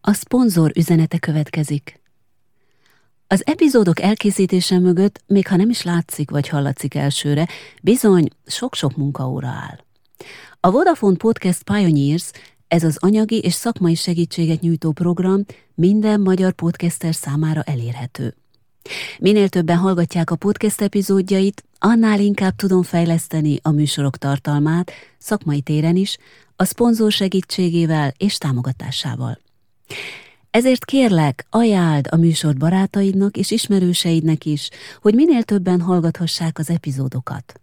A szponzor üzenete következik. Az epizódok elkészítése mögött, még ha nem is látszik vagy hallatszik elsőre, bizony sok-sok munkaóra áll. A Vodafone Podcast Pioneers, ez az anyagi és szakmai segítséget nyújtó program minden magyar podcaster számára elérhető. Minél többen hallgatják a podcast epizódjait, annál inkább tudom fejleszteni a műsorok tartalmát, szakmai téren is, a szponzor segítségével és támogatásával. Ezért kérlek, ajánld a műsor barátaidnak és ismerőseidnek is, hogy minél többen hallgathassák az epizódokat.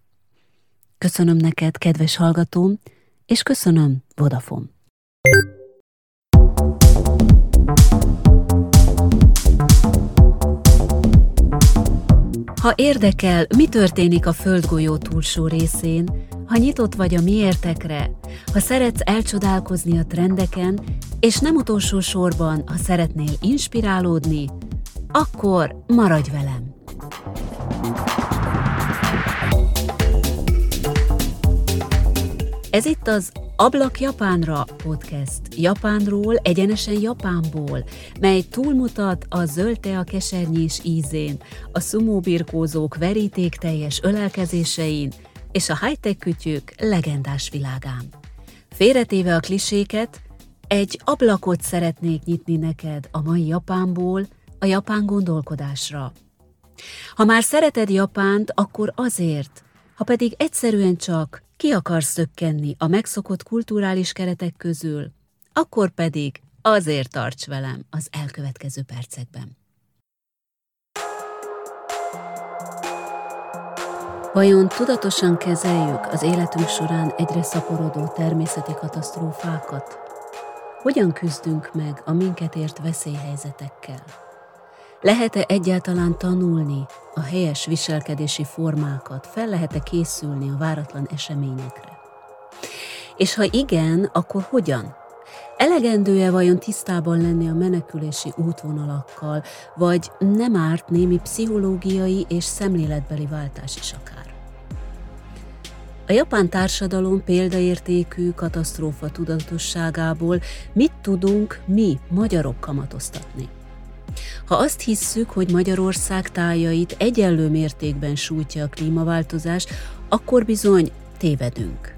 Köszönöm neked, kedves hallgatóm, és köszönöm, Vodafone. Ha érdekel, mi történik a földgolyó túlsó részén, ha nyitott vagy a miértekre, ha szeretsz elcsodálkozni a trendeken, és nem utolsó sorban, ha szeretnél inspirálódni, akkor maradj velem! Ez itt az Ablak Japánra podcast. Japánról, egyenesen Japánból, mely túlmutat a zöld a kesernyés ízén, a szumóbirkózók teljes ölelkezésein és a high-tech kütyük legendás világán. Félretéve a kliséket, egy ablakot szeretnék nyitni neked a mai Japánból, a japán gondolkodásra. Ha már szereted Japánt, akkor azért, ha pedig egyszerűen csak ki akarsz szökkenni a megszokott kulturális keretek közül, akkor pedig azért tarts velem az elkövetkező percekben. Vajon tudatosan kezeljük az életünk során egyre szaporodó természeti katasztrófákat? Hogyan küzdünk meg a minket ért veszélyhelyzetekkel? Lehet-e egyáltalán tanulni a helyes viselkedési formákat? Fel lehet-e készülni a váratlan eseményekre? És ha igen, akkor hogyan? Elegendő-e vajon tisztában lenni a menekülési útvonalakkal, vagy nem árt némi pszichológiai és szemléletbeli váltás is akár? A japán társadalom példaértékű katasztrófa tudatosságából mit tudunk mi, magyarok kamatoztatni? Ha azt hisszük, hogy Magyarország tájait egyenlő mértékben sújtja a klímaváltozás, akkor bizony tévedünk.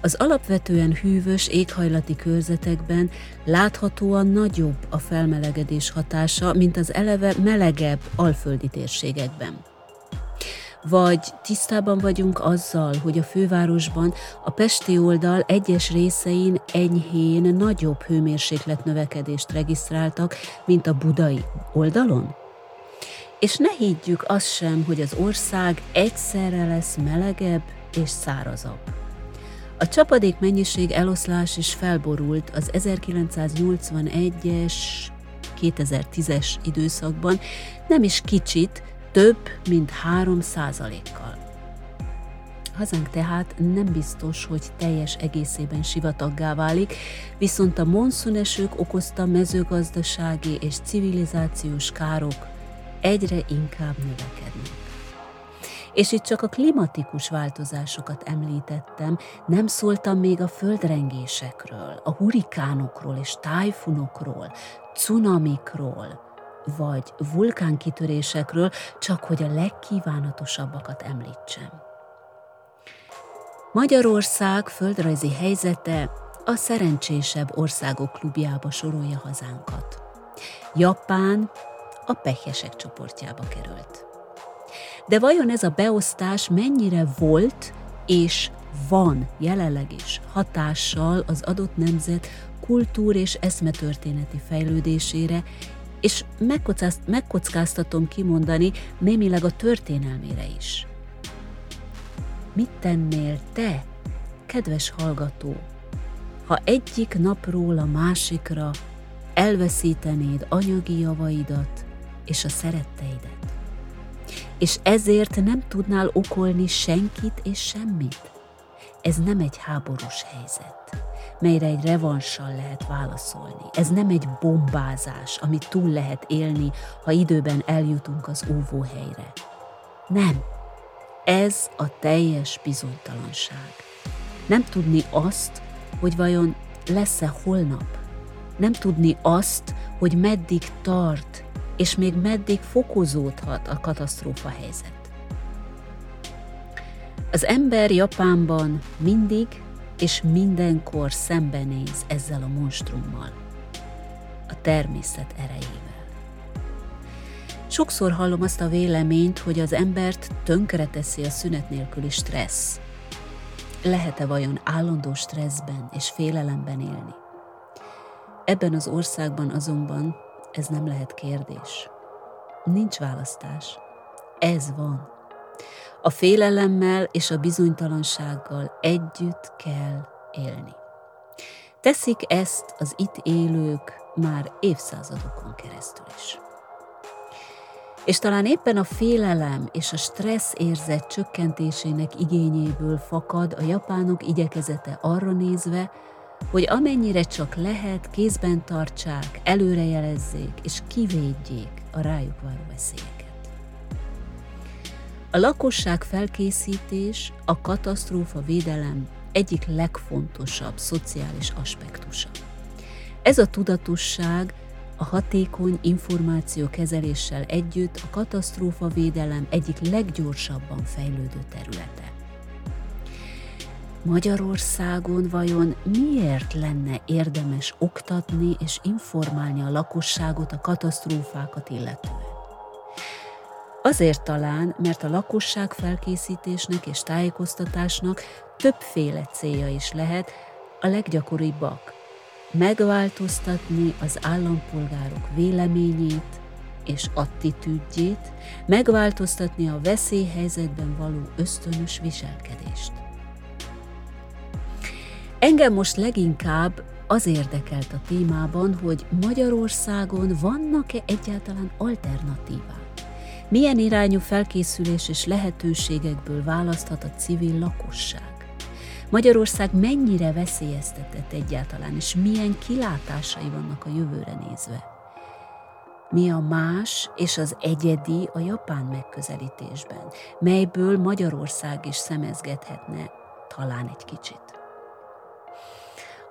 Az alapvetően hűvös éghajlati körzetekben láthatóan nagyobb a felmelegedés hatása, mint az eleve melegebb alföldi térségekben. Vagy tisztában vagyunk azzal, hogy a fővárosban a Pesti oldal egyes részein enyhén nagyobb hőmérséklet növekedést regisztráltak, mint a budai oldalon? És ne higgyük azt sem, hogy az ország egyszerre lesz melegebb és szárazabb. A csapadék mennyiség eloszlás is felborult az 1981-es 2010-es időszakban, nem is kicsit, több mint 3 százalékkal. Hazánk tehát nem biztos, hogy teljes egészében sivataggá válik, viszont a monszunesők okozta mezőgazdasági és civilizációs károk egyre inkább növekednek. És itt csak a klimatikus változásokat említettem, nem szóltam még a földrengésekről, a hurikánokról és tájfunokról, cunamikról, vagy vulkánkitörésekről, csak hogy a legkívánatosabbakat említsem. Magyarország földrajzi helyzete a szerencsésebb országok klubjába sorolja hazánkat. Japán a pehesek csoportjába került. De vajon ez a beosztás mennyire volt és van jelenleg is hatással az adott nemzet kultúr- és eszmetörténeti fejlődésére, és megkockáztatom kimondani némileg a történelmére is. Mit tennél te, kedves hallgató, ha egyik napról a másikra elveszítenéd anyagi javaidat és a szeretteidet? És ezért nem tudnál okolni senkit és semmit? Ez nem egy háborús helyzet melyre egy revanssal lehet válaszolni. Ez nem egy bombázás, amit túl lehet élni, ha időben eljutunk az óvóhelyre. Nem. Ez a teljes bizonytalanság. Nem tudni azt, hogy vajon lesz-e holnap. Nem tudni azt, hogy meddig tart, és még meddig fokozódhat a katasztrófa helyzet. Az ember Japánban mindig és mindenkor szembenéz ezzel a monstrummal, a természet erejével. Sokszor hallom azt a véleményt, hogy az embert tönkreteszi a szünet nélküli stressz. Lehet-e vajon állandó stresszben és félelemben élni? Ebben az országban azonban ez nem lehet kérdés. Nincs választás. Ez van. A félelemmel és a bizonytalansággal együtt kell élni. Teszik ezt az itt élők már évszázadokon keresztül is. És talán éppen a félelem és a stressz érzet csökkentésének igényéből fakad a japánok igyekezete arra nézve, hogy amennyire csak lehet, kézben tartsák, előrejelezzék és kivédjék a rájuk váró veszélyeket. A lakosság felkészítés a katasztrófa védelem egyik legfontosabb szociális aspektusa. Ez a tudatosság a hatékony információ kezeléssel együtt a katasztrófa védelem egyik leggyorsabban fejlődő területe. Magyarországon vajon miért lenne érdemes oktatni és informálni a lakosságot a katasztrófákat illetően? Azért talán, mert a lakosság felkészítésnek és tájékoztatásnak többféle célja is lehet, a leggyakoribbak. Megváltoztatni az állampolgárok véleményét és attitűdjét, megváltoztatni a veszélyhelyzetben való ösztönös viselkedést. Engem most leginkább az érdekelt a témában, hogy Magyarországon vannak-e egyáltalán alternatívák milyen irányú felkészülés és lehetőségekből választhat a civil lakosság? Magyarország mennyire veszélyeztetett egyáltalán, és milyen kilátásai vannak a jövőre nézve? Mi a más és az egyedi a japán megközelítésben, melyből Magyarország is szemezgethetne talán egy kicsit?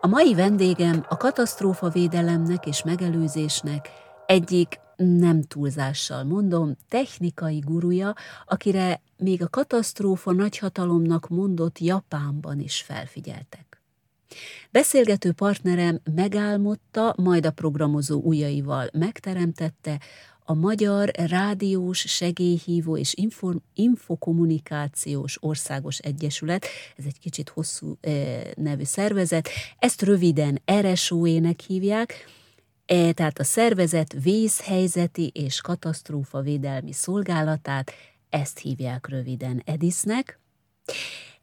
A mai vendégem a katasztrófa védelemnek és megelőzésnek egyik nem túlzással mondom, technikai guruja, akire még a katasztrófa nagyhatalomnak mondott Japánban is felfigyeltek. Beszélgető partnerem megálmodta, majd a programozó ujjaival megteremtette a Magyar Rádiós Segélyhívó és Info, Infokommunikációs Országos Egyesület, ez egy kicsit hosszú eh, nevű szervezet, ezt röviden RSO-ének hívják, E, tehát a szervezet vészhelyzeti és katasztrófa védelmi szolgálatát, ezt hívják röviden EDIS-nek,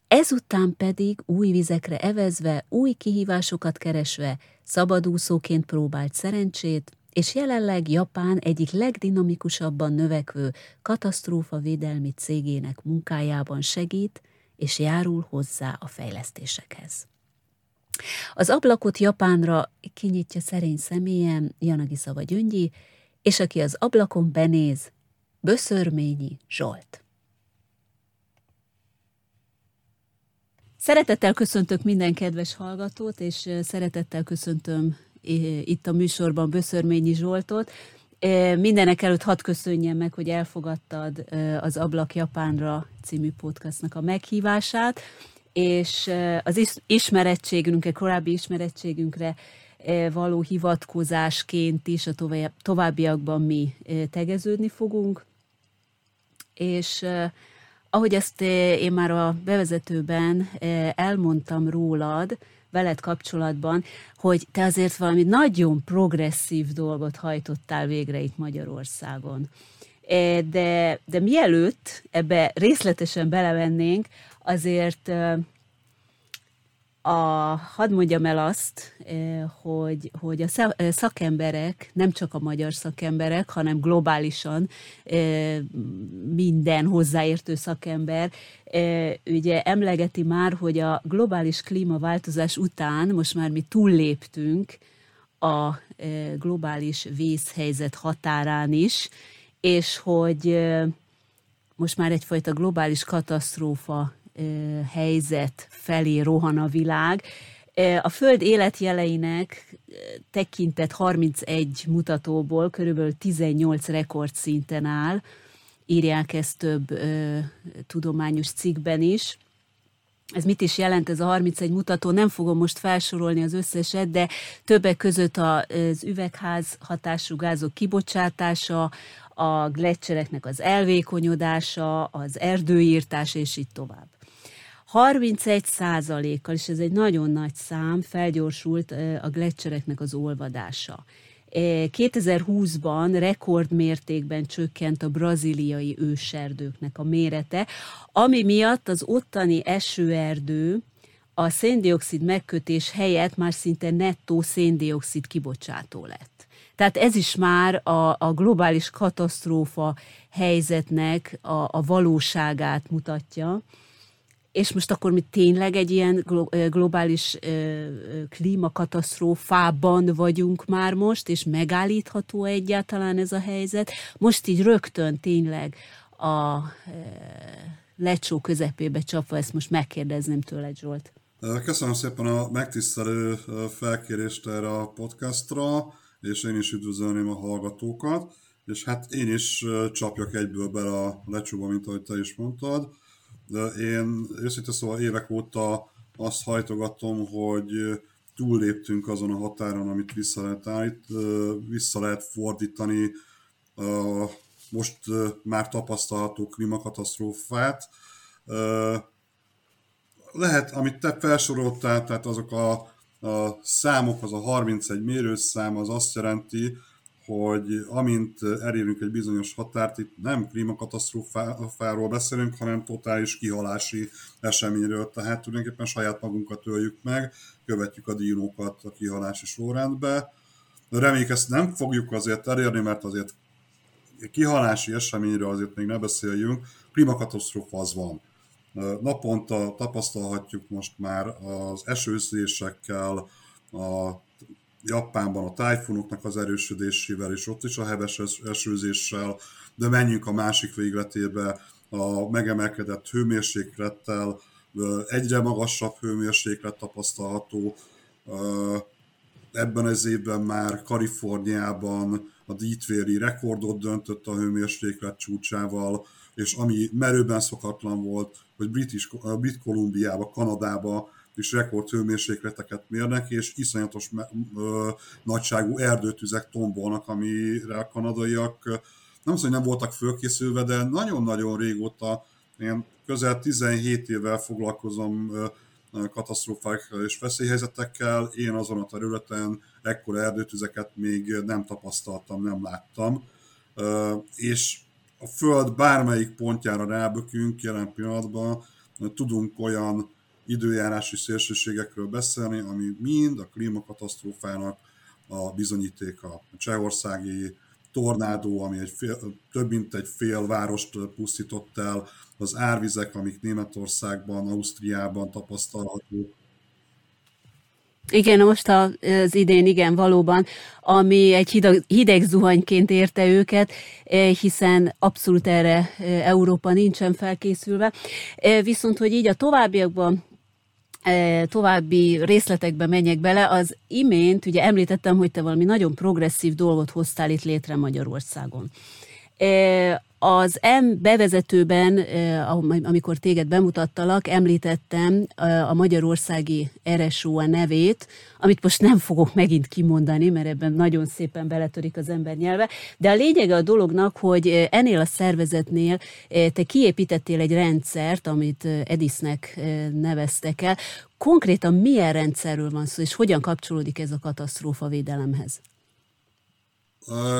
ezután pedig új vizekre evezve, új kihívásokat keresve, szabadúszóként próbált szerencsét, és jelenleg Japán egyik legdinamikusabban növekvő katasztrófa védelmi cégének munkájában segít és járul hozzá a fejlesztésekhez. Az ablakot Japánra kinyitja szerény személyem Janagi Szava Gyöngyi, és aki az ablakon benéz, Böszörményi Zsolt. Szeretettel köszöntök minden kedves hallgatót, és szeretettel köszöntöm itt a műsorban Böszörményi Zsoltot. Mindenek előtt hadd köszönjem meg, hogy elfogadtad az Ablak Japánra című podcastnak a meghívását és az ismerettségünkre, korábbi ismerettségünkre való hivatkozásként is a továbbiakban mi tegeződni fogunk. És ahogy ezt én már a bevezetőben elmondtam rólad, veled kapcsolatban, hogy te azért valami nagyon progresszív dolgot hajtottál végre itt Magyarországon. De, de mielőtt ebbe részletesen belevennénk, azért a, hadd mondjam el azt, hogy, hogy a szakemberek, nem csak a magyar szakemberek, hanem globálisan minden hozzáértő szakember ugye emlegeti már, hogy a globális klímaváltozás után most már mi túlléptünk a globális vészhelyzet határán is, és hogy most már egyfajta globális katasztrófa helyzet felé rohan a világ, A Föld életjeleinek tekintett 31 mutatóból körülbelül 18 rekordszinten áll, írják ezt több ö, tudományos cikkben is. Ez mit is jelent ez a 31 mutató? Nem fogom most felsorolni az összeset, de többek között az üvegház hatású gázok kibocsátása, a gletszereknek az elvékonyodása, az erdőírtás, és így tovább. 31 százalékkal, és ez egy nagyon nagy szám, felgyorsult a gletszereknek az olvadása. 2020-ban rekordmértékben csökkent a braziliai őserdőknek a mérete, ami miatt az ottani esőerdő a széndiokszid megkötés helyett már szinte nettó széndiokszid kibocsátó lett. Tehát ez is már a, a globális katasztrófa helyzetnek a, a valóságát mutatja. És most akkor mi tényleg egy ilyen globális klímakatasztrófában vagyunk már most, és megállítható egyáltalán ez a helyzet. Most így rögtön tényleg a lecsó közepébe csapva, ezt most megkérdezném tőle, Zsolt. Köszönöm szépen a megtisztelő felkérést erre a podcastra, és én is üdvözölném a hallgatókat, és hát én is csapjak egyből bele a lecsóba, mint ahogy te is mondtad de én őszintén szóval évek óta azt hajtogatom, hogy túlléptünk azon a határon, amit vissza lehet, állít, vissza lehet fordítani most már tapasztalható klímakatasztrófát. Lehet, amit te felsoroltál, tehát azok a, a számok, az a 31 mérőszám, az azt jelenti, hogy amint elérünk egy bizonyos határt, itt nem klímakatasztrófáról beszélünk, hanem totális kihalási eseményről, tehát tulajdonképpen saját magunkat öljük meg, követjük a dinókat a kihalási sorrendbe. Reméljük ezt nem fogjuk azért elérni, mert azért kihalási eseményről azért még ne beszéljünk, klímakatasztrófa az van. Naponta tapasztalhatjuk most már az esőzésekkel, a Japánban a tájfunoknak az erősödésével, és ott is a heves esőzéssel, de menjünk a másik végletébe, a megemelkedett hőmérséklettel, egyre magasabb hőmérséklet tapasztalható. Ebben az évben már Kaliforniában a Death rekordot döntött a hőmérséklet csúcsával, és ami merőben szokatlan volt, hogy British, Brit Kolumbiába, Kanadába és rekord hőmérsékleteket mérnek, és iszonyatos ö, nagyságú erdőtüzek tombolnak, amire a kanadaiak nem hogy nem voltak fölkészülve, de nagyon-nagyon régóta, én közel 17 évvel foglalkozom katasztrófákkal és veszélyhelyzetekkel. Én azon a területen ekkora erdőtüzeket még nem tapasztaltam, nem láttam. És a Föld bármelyik pontjára rábökünk jelen pillanatban, tudunk olyan időjárási szélsőségekről beszélni, ami mind a klímakatasztrófának a bizonyítéka. A csehországi tornádó, ami egy fél, több mint egy fél várost pusztított el, az árvizek, amik Németországban, Ausztriában tapasztalhatók, igen, most az idén igen, valóban, ami egy hideg, hideg zuhanyként érte őket, hiszen abszolút erre Európa nincsen felkészülve. Viszont, hogy így a továbbiakban további részletekbe menjek bele, az imént ugye említettem, hogy te valami nagyon progresszív dolgot hoztál itt létre Magyarországon. Az M bevezetőben, amikor téged bemutattalak, említettem a magyarországi RSO a nevét, amit most nem fogok megint kimondani, mert ebben nagyon szépen beletörik az ember nyelve, de a lényege a dolognak, hogy ennél a szervezetnél te kiépítettél egy rendszert, amit Edisnek neveztek el. Konkrétan milyen rendszerről van szó, és hogyan kapcsolódik ez a katasztrófa védelemhez?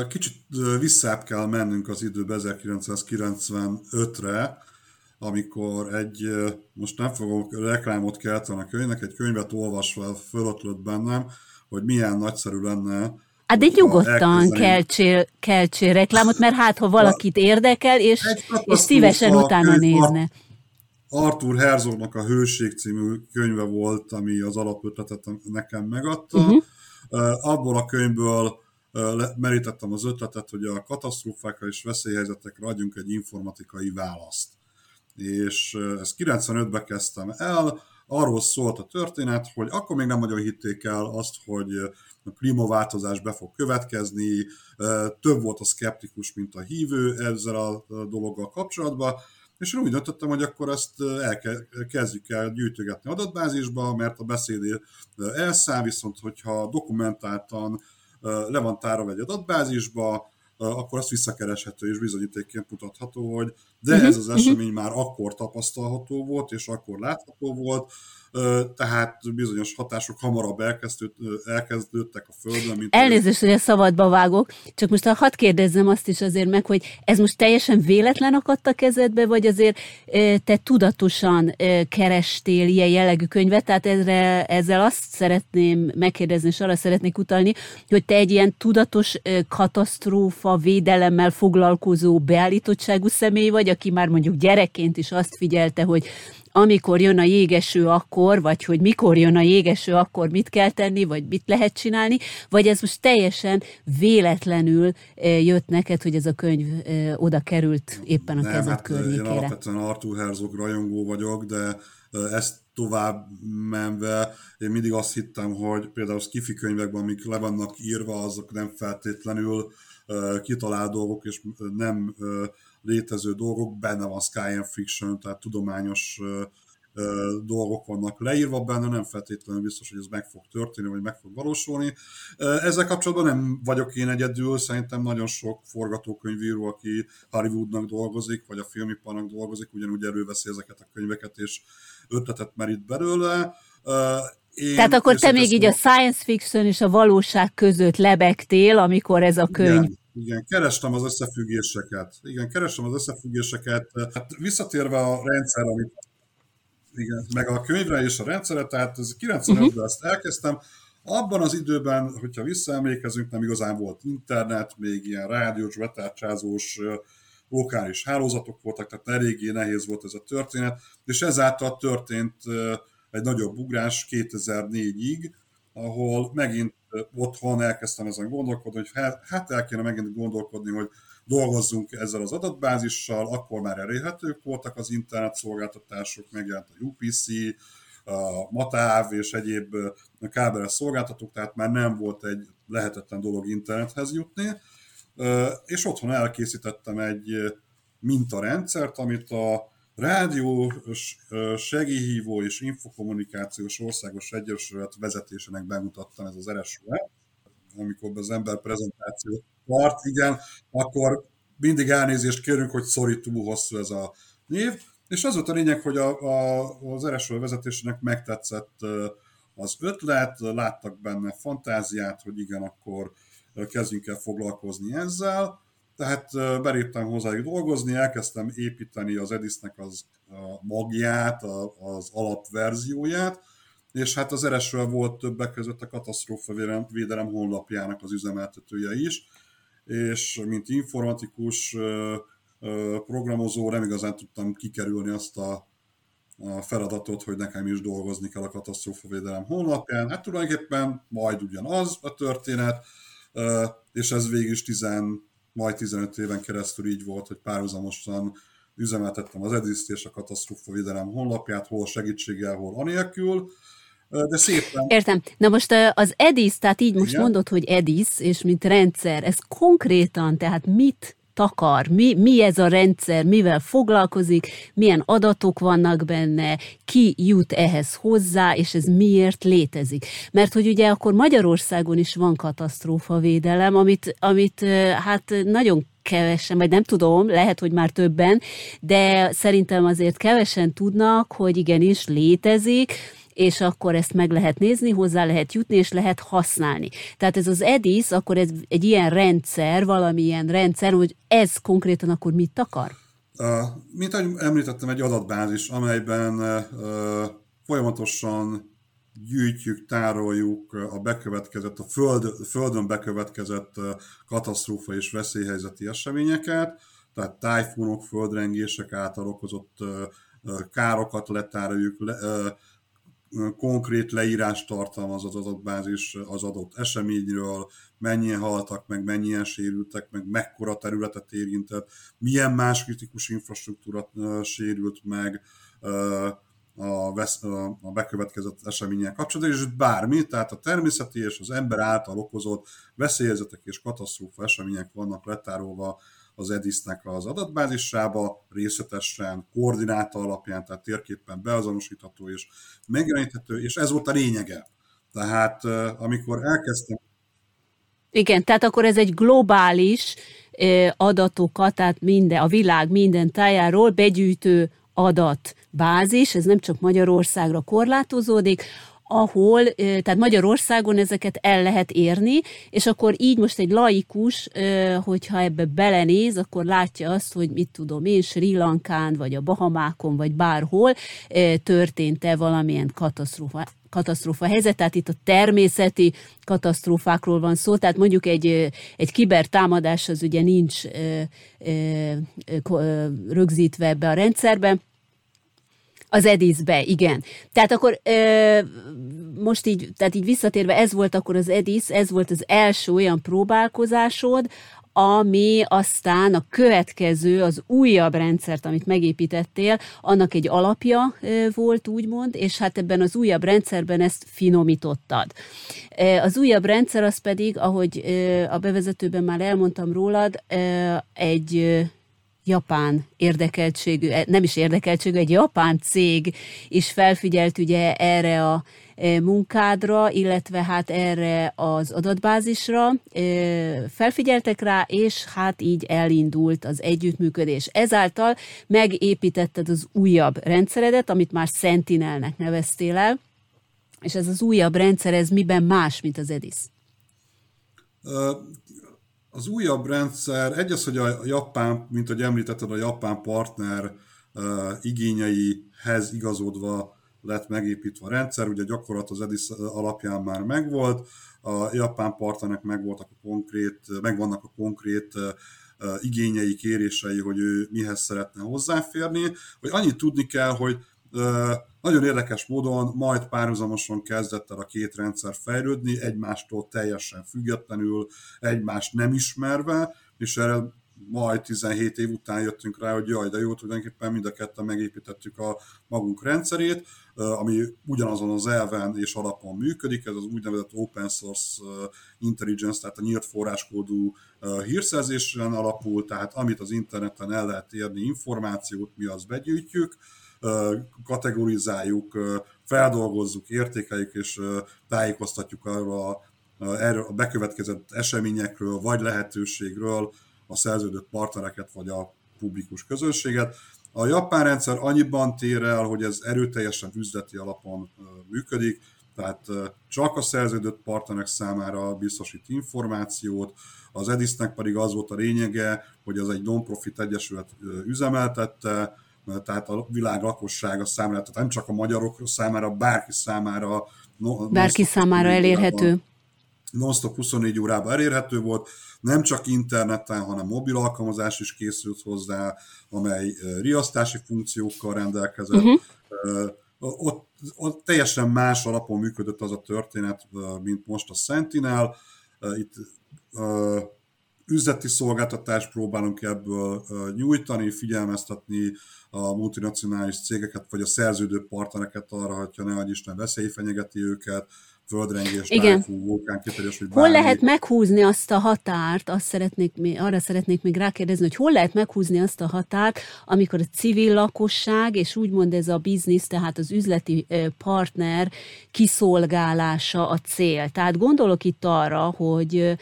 Kicsit visszább kell mennünk az időbe 1995-re, amikor egy, most nem fogok reklámot kelteni a könyvnek, egy könyvet olvasva fölötlött bennem, hogy milyen nagyszerű lenne Hát de nyugodtan keltsél, keltsél reklámot, mert hát ha valakit érdekel, és, és szívesen utána nézne. Arthur Herzognak a Hőség című könyve volt, ami az alapötletet nekem megadta. Uh-huh. Abból a könyvből merítettem az ötletet, hogy a katasztrófákra és veszélyhelyzetekre adjunk egy informatikai választ. És ezt 95-ben kezdtem el, arról szólt a történet, hogy akkor még nem nagyon hitték el azt, hogy a klímaváltozás be fog következni, több volt a szkeptikus, mint a hívő ezzel a dologgal kapcsolatban, és úgy döntöttem, hogy akkor ezt kezdjük el gyűjtögetni adatbázisba, mert a beszéd elszáll, viszont hogyha dokumentáltan le van tárva egy adatbázisba, akkor azt visszakereshető és bizonyítékként mutatható, hogy de uh-huh, ez az esemény uh-huh. már akkor tapasztalható volt, és akkor látható volt, tehát bizonyos hatások hamarabb elkezdődtek a Földön. Mint Elnézést, hogy a szabadba vágok, csak most hadd kérdezzem azt is azért meg, hogy ez most teljesen véletlen akadt a kezedbe, vagy azért te tudatosan kerestél ilyen jellegű könyvet, tehát ezre, ezzel azt szeretném megkérdezni, és arra szeretnék utalni, hogy te egy ilyen tudatos katasztrófa védelemmel foglalkozó beállítottságú személy vagy, aki már mondjuk gyerekként is azt figyelte, hogy amikor jön a jégeső akkor, vagy hogy mikor jön a jégeső akkor mit kell tenni, vagy mit lehet csinálni, vagy ez most teljesen véletlenül jött neked, hogy ez a könyv oda került éppen a Nem, kezed hát környékére. Én alapvetően Arthur Herzog rajongó vagyok, de ezt tovább menve, én mindig azt hittem, hogy például a skifi könyvekben, amik le vannak írva, azok nem feltétlenül kitalált dolgok, és nem létező dolgok, benne van science fiction, tehát tudományos dolgok vannak leírva benne, nem feltétlenül biztos, hogy ez meg fog történni, vagy meg fog valósulni. Ezzel kapcsolatban nem vagyok én egyedül, szerintem nagyon sok forgatókönyvíró, aki Hollywoodnak dolgozik, vagy a filmiparnak dolgozik, ugyanúgy előveszi ezeket a könyveket, és ötletet merít belőle. Én Tehát akkor te még így a science fiction és a valóság között lebegtél, amikor ez a könyv igen. Igen, kerestem az összefüggéseket. Igen, kerestem az összefüggéseket. Hát visszatérve a rendszer, amit igen, meg a könyvre és a rendszere, tehát ez 95-ben uh-huh. ezt elkezdtem. Abban az időben, hogyha visszaemlékezünk, nem igazán volt internet, még ilyen rádiós, betárcsázós, lokális hálózatok voltak, tehát eléggé nehéz volt ez a történet, és ezáltal történt egy nagyobb ugrás 2004-ig, ahol megint otthon elkezdtem ezen gondolkodni, hogy hát el kéne megint gondolkodni, hogy dolgozzunk ezzel az adatbázissal, akkor már elérhetők voltak az internet szolgáltatások, megjelent a UPC, a Matáv és egyéb kábeles szolgáltatók, tehát már nem volt egy lehetetlen dolog internethez jutni, és otthon elkészítettem egy mintarendszert, amit a Rádió, segélyhívó és infokommunikációs országos egyesület vezetésének bemutattam ez az RSUE, amikor az ember prezentáció tart, igen, akkor mindig elnézést kérünk, hogy sorry, túl hosszú ez a név, és az volt a lényeg, hogy a, a, az RSUE vezetésének megtetszett az ötlet, láttak benne fantáziát, hogy igen, akkor kezdjünk el foglalkozni ezzel, tehát beléptem hozzájuk dolgozni, elkezdtem építeni az Edisnek az a magját, az alapverzióját, és hát az RSről volt többek között a katasztrófa védelem honlapjának az üzemeltetője is, és mint informatikus programozó nem igazán tudtam kikerülni azt a, a feladatot, hogy nekem is dolgozni kell a katasztrófa védelem honlapján. Hát tulajdonképpen majd ugyanaz a történet, és ez végig is 10 majd 15 éven keresztül így volt, hogy párhuzamosan üzemeltettem az EDIS-t és a katasztrófa védelem honlapját, hol segítséggel, hol anélkül, de szépen. Értem. Na most az EDIS, tehát így most Igen? mondod, hogy EDIS, és mint rendszer, ez konkrétan, tehát mit takar, mi, mi ez a rendszer, mivel foglalkozik, milyen adatok vannak benne, ki jut ehhez hozzá, és ez miért létezik. Mert hogy ugye akkor Magyarországon is van katasztrófavédelem, amit, amit hát nagyon kevesen, vagy nem tudom, lehet, hogy már többen, de szerintem azért kevesen tudnak, hogy igenis létezik, és akkor ezt meg lehet nézni, hozzá lehet jutni, és lehet használni. Tehát ez az EDIS, akkor ez egy ilyen rendszer, valamilyen rendszer, hogy ez konkrétan akkor mit akar? Uh, mint ahogy említettem, egy adatbázis, amelyben uh, folyamatosan gyűjtjük, tároljuk a bekövetkezett, a föld, földön bekövetkezett katasztrófa és veszélyhelyzeti eseményeket, tehát tájfunok, földrengések által okozott károkat letároljuk, konkrét leírás tartalmaz az adatbázis az adott eseményről, mennyien haltak meg, mennyien sérültek meg, mekkora területet érintett, milyen más kritikus infrastruktúra sérült meg, a, vesz, a bekövetkezett események kapcsolatban, és bármi, tehát a természeti és az ember által okozott veszélyzetek és katasztrófa események vannak letárolva az EDIS-nek az adatbázisába, részletesen, koordináta alapján, tehát térképpen beazonosítható és megjeleníthető, és ez volt a lényege. Tehát amikor elkezdtem igen, tehát akkor ez egy globális adatokat, tehát minden, a világ minden tájáról begyűjtő adatbázis, ez nem csak Magyarországra korlátozódik, ahol, tehát Magyarországon ezeket el lehet érni, és akkor így most egy laikus, hogyha ebbe belenéz, akkor látja azt, hogy mit tudom én, Sri Lankán, vagy a Bahamákon, vagy bárhol történt-e valamilyen katasztrófa katasztrófa helyzet, tehát itt a természeti katasztrófákról van szó, tehát mondjuk egy, egy kibertámadás az ugye nincs rögzítve ebbe a rendszerbe, az Edisbe, igen. Tehát akkor ö, most így, tehát így visszatérve, ez volt akkor az Edis, ez volt az első olyan próbálkozásod, ami aztán a következő, az újabb rendszert, amit megépítettél, annak egy alapja volt, úgymond, és hát ebben az újabb rendszerben ezt finomítottad. Az újabb rendszer az pedig, ahogy a bevezetőben már elmondtam rólad, egy japán érdekeltségű, nem is érdekeltségű, egy japán cég is felfigyelt ugye erre a E, munkádra, illetve hát erre az adatbázisra e, felfigyeltek rá, és hát így elindult az együttműködés. Ezáltal megépítetted az újabb rendszeredet, amit már Sentinelnek neveztél el, és ez az újabb rendszer, ez miben más, mint az EDIS? Az újabb rendszer, egy az, hogy a japán, mint hogy említetted, a japán partner igényeihez igazodva lett megépítve a rendszer, ugye gyakorlat az EDIS alapján már megvolt, a japán partnernek megvoltak a konkrét, megvannak a konkrét igényei, kérései, hogy ő mihez szeretne hozzáférni, hogy annyit tudni kell, hogy nagyon érdekes módon majd párhuzamosan kezdett el a két rendszer fejlődni, egymástól teljesen függetlenül, egymást nem ismerve, és erre majd 17 év után jöttünk rá, hogy jaj, de jó, tulajdonképpen mind a ketten megépítettük a magunk rendszerét, ami ugyanazon az elven és alapon működik, ez az úgynevezett open source intelligence, tehát a nyílt forráskódú hírszerzésen alapul, tehát amit az interneten el lehet érni információt, mi azt begyűjtjük, kategorizáljuk, feldolgozzuk, értékeljük és tájékoztatjuk arról a, erről bekövetkezett eseményekről, vagy lehetőségről a szerződött partnereket, vagy a publikus közönséget. A japán rendszer annyiban tér el, hogy ez erőteljesen üzleti alapon működik, tehát csak a szerződött partnerek számára biztosít információt, az EDIS-nek pedig az volt a lényege, hogy az egy non-profit egyesület üzemeltette, tehát a világ lakossága számára, tehát nem csak a magyarok számára, bárki számára. No, bárki számára elérhető. Non-stop 24 órában elérhető volt, nem csak interneten, hanem mobil alkalmazás is készült hozzá, amely riasztási funkciókkal rendelkezett. Uh-huh. Ott, ott teljesen más alapon működött az a történet, mint most a Sentinel. Itt üzleti szolgáltatást próbálunk ebből nyújtani, figyelmeztetni a multinacionális cégeket, vagy a szerződő partnereket arra, hogyha ne Isten veszély fenyegeti őket, földrengés, Igen. tájfú, vulkánkitörés, vagy Hol lehet meghúzni azt a határt, azt szeretnék, arra szeretnék még rákérdezni, hogy hol lehet meghúzni azt a határt, amikor a civil lakosság, és úgymond ez a biznisz, tehát az üzleti partner kiszolgálása a cél. Tehát gondolok itt arra, hogy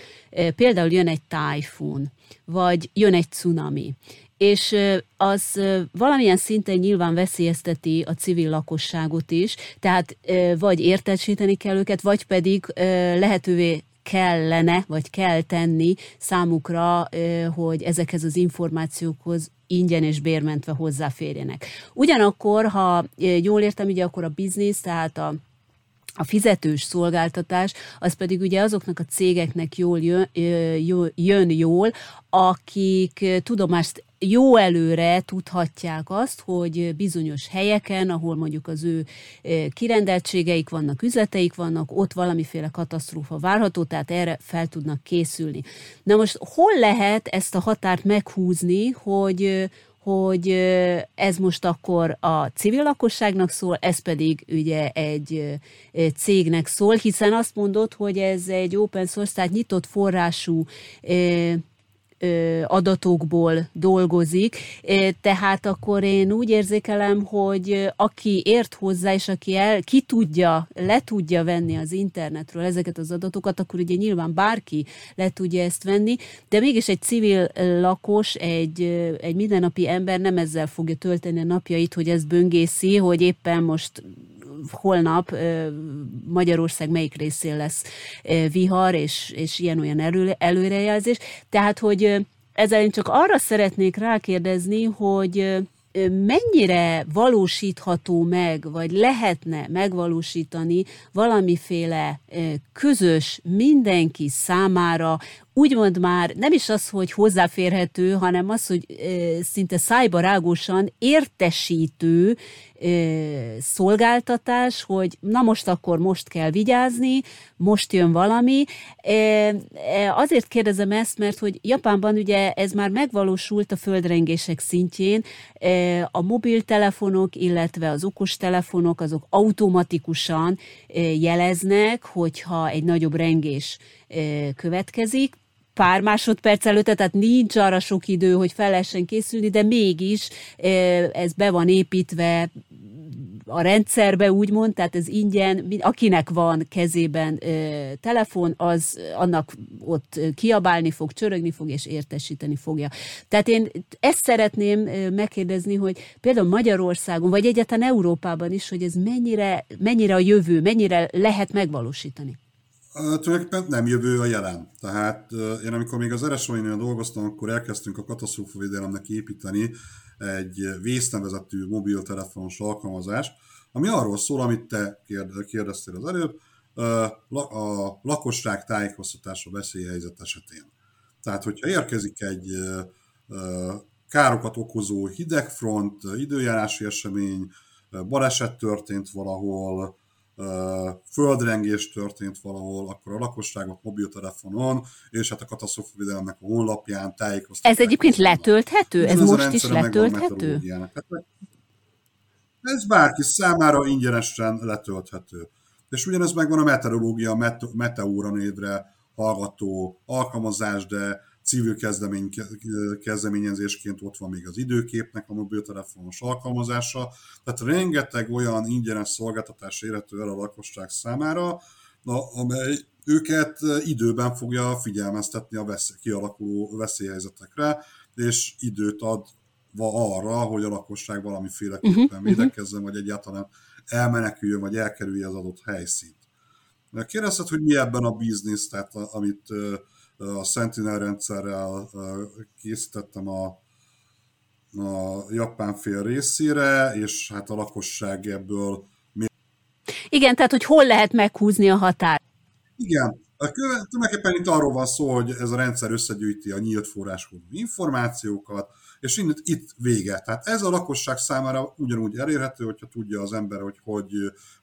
például jön egy tájfun, vagy jön egy cunami, és az valamilyen szinten nyilván veszélyezteti a civil lakosságot is, tehát vagy értesíteni kell őket, vagy pedig lehetővé kellene, vagy kell tenni számukra, hogy ezekhez az információkhoz ingyen és bérmentve hozzáférjenek. Ugyanakkor, ha jól értem, ugye akkor a biznisz, tehát a a fizetős szolgáltatás, az pedig ugye azoknak a cégeknek jól jön, jön jól, akik tudomást jó előre tudhatják azt, hogy bizonyos helyeken, ahol mondjuk az ő kirendeltségeik vannak, üzleteik vannak, ott valamiféle katasztrófa várható, tehát erre fel tudnak készülni. Na most hol lehet ezt a határt meghúzni, hogy hogy ez most akkor a civil lakosságnak szól, ez pedig ugye egy cégnek szól, hiszen azt mondod, hogy ez egy open source, tehát nyitott forrású adatokból dolgozik, tehát akkor én úgy érzékelem, hogy aki ért hozzá, és aki el, ki tudja, le tudja venni az internetről ezeket az adatokat, akkor ugye nyilván bárki le tudja ezt venni, de mégis egy civil lakos, egy, egy mindennapi ember nem ezzel fogja tölteni a napjait, hogy ezt böngészi, hogy éppen most holnap Magyarország melyik részén lesz vihar, és, és ilyen-olyan elő, előrejelzés. Tehát, hogy ezzel én csak arra szeretnék rákérdezni, hogy mennyire valósítható meg, vagy lehetne megvalósítani valamiféle közös, mindenki számára, úgymond már nem is az, hogy hozzáférhető, hanem az, hogy szinte szájbarágosan értesítő szolgáltatás, hogy na most akkor most kell vigyázni, most jön valami. Azért kérdezem ezt, mert hogy Japánban ugye ez már megvalósult a földrengések szintjén, a mobiltelefonok, illetve az okostelefonok, azok automatikusan jeleznek, hogyha egy nagyobb rengés következik, pár másodperc előtte, tehát nincs arra sok idő, hogy fel lehessen készülni, de mégis ez be van építve a rendszerbe, úgymond, tehát ez ingyen, akinek van kezében telefon, az annak ott kiabálni fog, csörögni fog, és értesíteni fogja. Tehát én ezt szeretném megkérdezni, hogy például Magyarországon, vagy egyáltalán Európában is, hogy ez mennyire, mennyire a jövő, mennyire lehet megvalósítani. Tulajdonképpen nem jövő a jelen. Tehát én amikor még az RSO-nél dolgoztam, akkor elkezdtünk a katasztrófavédelemnek építeni egy vésznevezetű mobiltelefonos alkalmazást, ami arról szól, amit te kérdeztél az előbb, a lakosság tájékoztatása veszélyhelyzet esetén. Tehát, hogyha érkezik egy károkat okozó hidegfront, időjárási esemény, baleset történt valahol, földrengés történt valahol, akkor a lakosságot mobiltelefonon, és hát a katasztrofavédelemnek a honlapján tájékoztatják. Ez egyébként letölthető? Ez, ez most is letölthető? Hát, ez bárki számára ingyenesen letölthető. És ugyanez megvan a meteorológia, a Meteóra névre hallgató alkalmazás, de civil kezdemény, kezdeményezésként ott van még az időképnek a mobiltelefonos alkalmazása, tehát rengeteg olyan ingyenes szolgáltatás érhető el a lakosság számára, amely őket időben fogja figyelmeztetni a veszély, kialakuló veszélyhelyzetekre, és időt ad arra, hogy a lakosság valamiféleképpen uh-huh, védekezzen, vagy egyáltalán elmeneküljön, vagy elkerülje az adott helyszínt. Kérdezted, hogy mi ebben a biznisz, tehát amit a Sentinel rendszerrel készítettem a, a japán fél részére, és hát a lakosság ebből... Igen, tehát hogy hol lehet meghúzni a határ. Igen, tulajdonképpen itt arról van szó, hogy ez a rendszer összegyűjti a nyílt forráskodó információkat, és itt, itt vége. Tehát ez a lakosság számára ugyanúgy elérhető, hogyha tudja az ember, hogy, hogy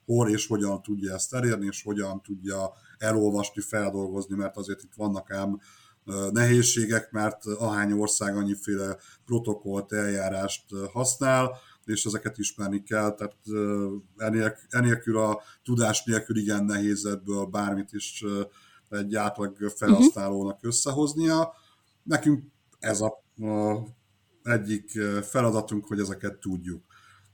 hol és hogyan tudja ezt elérni, és hogyan tudja elolvasni, feldolgozni, mert azért itt vannak ám nehézségek, mert ahány ország annyiféle protokollt, eljárást használ, és ezeket ismerni kell, tehát enélkül a tudás nélkül igen nehéz ebből bármit is egy átlag felhasználónak összehoznia. Nekünk ez a, a egyik feladatunk, hogy ezeket tudjuk.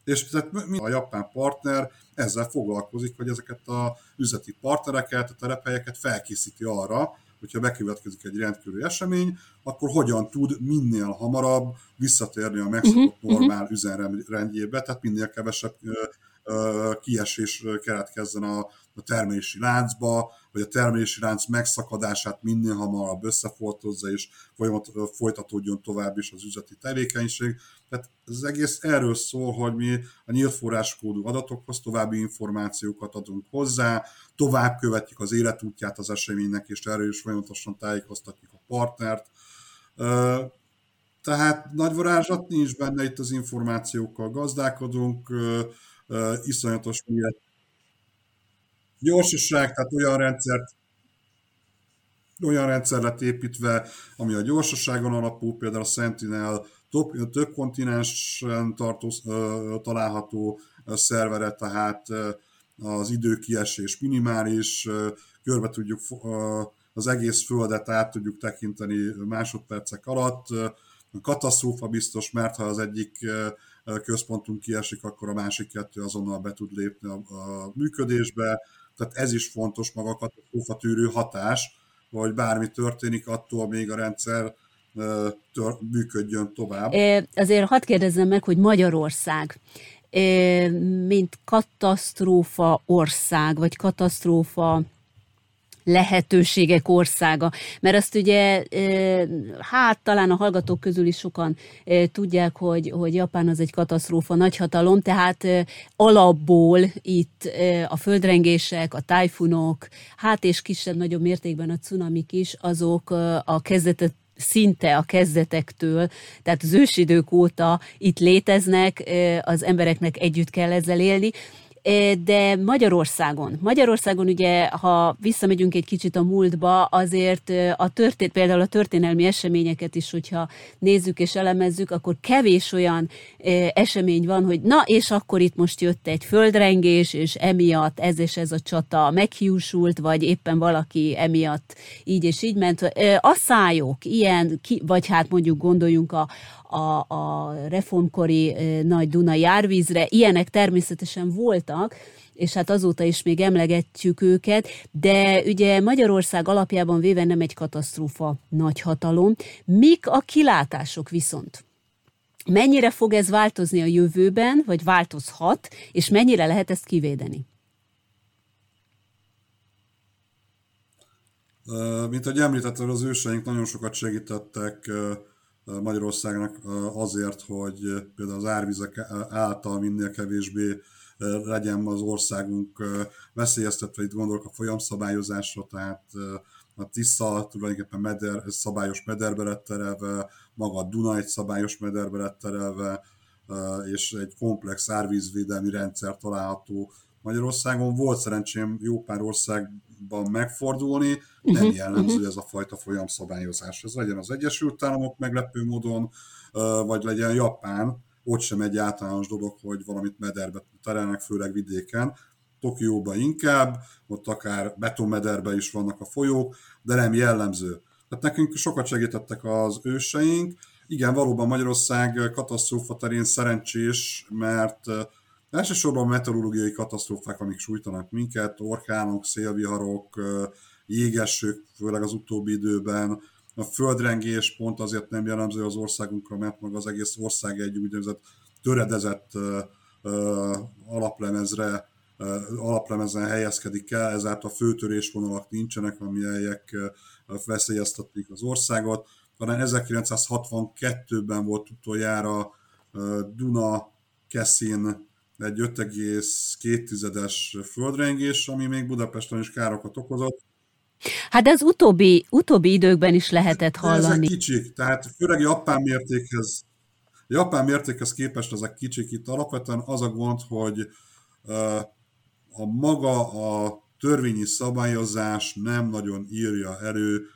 És tehát mi a japán partner ezzel foglalkozik, hogy ezeket a üzleti partnereket, a telephelyeket felkészíti arra, hogyha bekövetkezik egy rendkívüli esemény, akkor hogyan tud minél hamarabb visszatérni a megszokott uh-huh, normál uh-huh. üzenrendjébe, tehát minél kevesebb kiesés keletkezzen a, a termelési láncba, hogy a termelési lánc megszakadását minél hamarabb összefoltozza, és folyamat folytatódjon tovább is az üzleti tevékenység. Tehát ez egész erről szól, hogy mi a nyílt forráskódú adatokhoz további információkat adunk hozzá, tovább követjük az életútját az eseménynek, és erről is folyamatosan tájékoztatjuk a partnert. Tehát nagy varázslat nincs benne, itt az információkkal gazdálkodunk, iszonyatos miért gyorsaság, tehát olyan rendszert, olyan rendszer lett építve, ami a gyorsaságon alapul, például a Sentinel több, több kontinensen tartó, található szervere, tehát az időkiesés minimális, körbe tudjuk az egész földet át tudjuk tekinteni másodpercek alatt. Katasztrófa biztos, mert ha az egyik központunk kiesik, akkor a másik kettő azonnal be tud lépni a, a működésbe. Tehát ez is fontos maga a katasztrófa tűrő hatás, hogy bármi történik, attól még a rendszer tör, működjön tovább. Azért hadd kérdezzem meg, hogy Magyarország mint katasztrófa ország, vagy katasztrófa lehetőségek országa. Mert azt ugye, hát talán a hallgatók közül is sokan tudják, hogy, hogy Japán az egy katasztrófa nagyhatalom, tehát alapból itt a földrengések, a tájfunok, hát és kisebb-nagyobb mértékben a cunamik is, azok a kezdetet szinte a kezdetektől, tehát az ősidők óta itt léteznek, az embereknek együtt kell ezzel élni, de Magyarországon, Magyarországon ugye, ha visszamegyünk egy kicsit a múltba, azért a történt, például a történelmi eseményeket is, hogyha nézzük és elemezzük, akkor kevés olyan esemény van, hogy na, és akkor itt most jött egy földrengés, és emiatt ez és ez a csata meghiúsult, vagy éppen valaki emiatt így és így ment. A szájok, ilyen, vagy hát mondjuk gondoljunk a, a, a reformkori nagy Dunai árvízre. Ilyenek természetesen voltak, és hát azóta is még emlegetjük őket, de ugye Magyarország alapjában véve nem egy katasztrófa nagy hatalom. Mik a kilátások viszont? Mennyire fog ez változni a jövőben, vagy változhat, és mennyire lehet ezt kivédeni? Mint ahogy említettem, az őseink nagyon sokat segítettek Magyarországnak azért, hogy például az árvizek által minél kevésbé legyen az országunk veszélyeztetve, itt gondolok a folyamszabályozásra, tehát a Tisza tulajdonképpen meder, szabályos mederbe lett terelve, maga a Duna egy szabályos mederbe lett terelve, és egy komplex árvízvédelmi rendszer található Magyarországon. Volt szerencsém jó pár országban megfordulni, nem uh-huh, jellemző uh-huh. ez a fajta folyamszabályozás. Ez legyen az Egyesült Államok meglepő módon, vagy legyen Japán, ott sem egy általános dolog, hogy valamit mederbe terelnek, főleg vidéken. Tokióban inkább, ott akár betonmederbe is vannak a folyók, de nem jellemző. Tehát nekünk sokat segítettek az őseink. Igen, valóban Magyarország katasztrófa terén szerencsés, mert Elsősorban meteorológiai katasztrófák, amik sújtanak minket, orkánok, szélviharok, jégesők, főleg az utóbbi időben. A földrengés pont azért nem jellemző az országunkra, mert maga az egész ország egy úgynevezett töredezett alaplemezre, alaplemezen helyezkedik el, ezáltal főtörésvonalak nincsenek, amelyek veszélyeztetik az országot. Talán 1962-ben volt utoljára Duna, Keszin, egy 5,2-es földrengés, ami még Budapesten is károkat okozott. Hát de az utóbbi, utóbbi időkben is lehetett hallani. Ezek kicsik, tehát főleg japán mértékhez, japán mértékhez képest ezek kicsik itt alapvetően az a gond, hogy a maga a törvényi szabályozás nem nagyon írja elő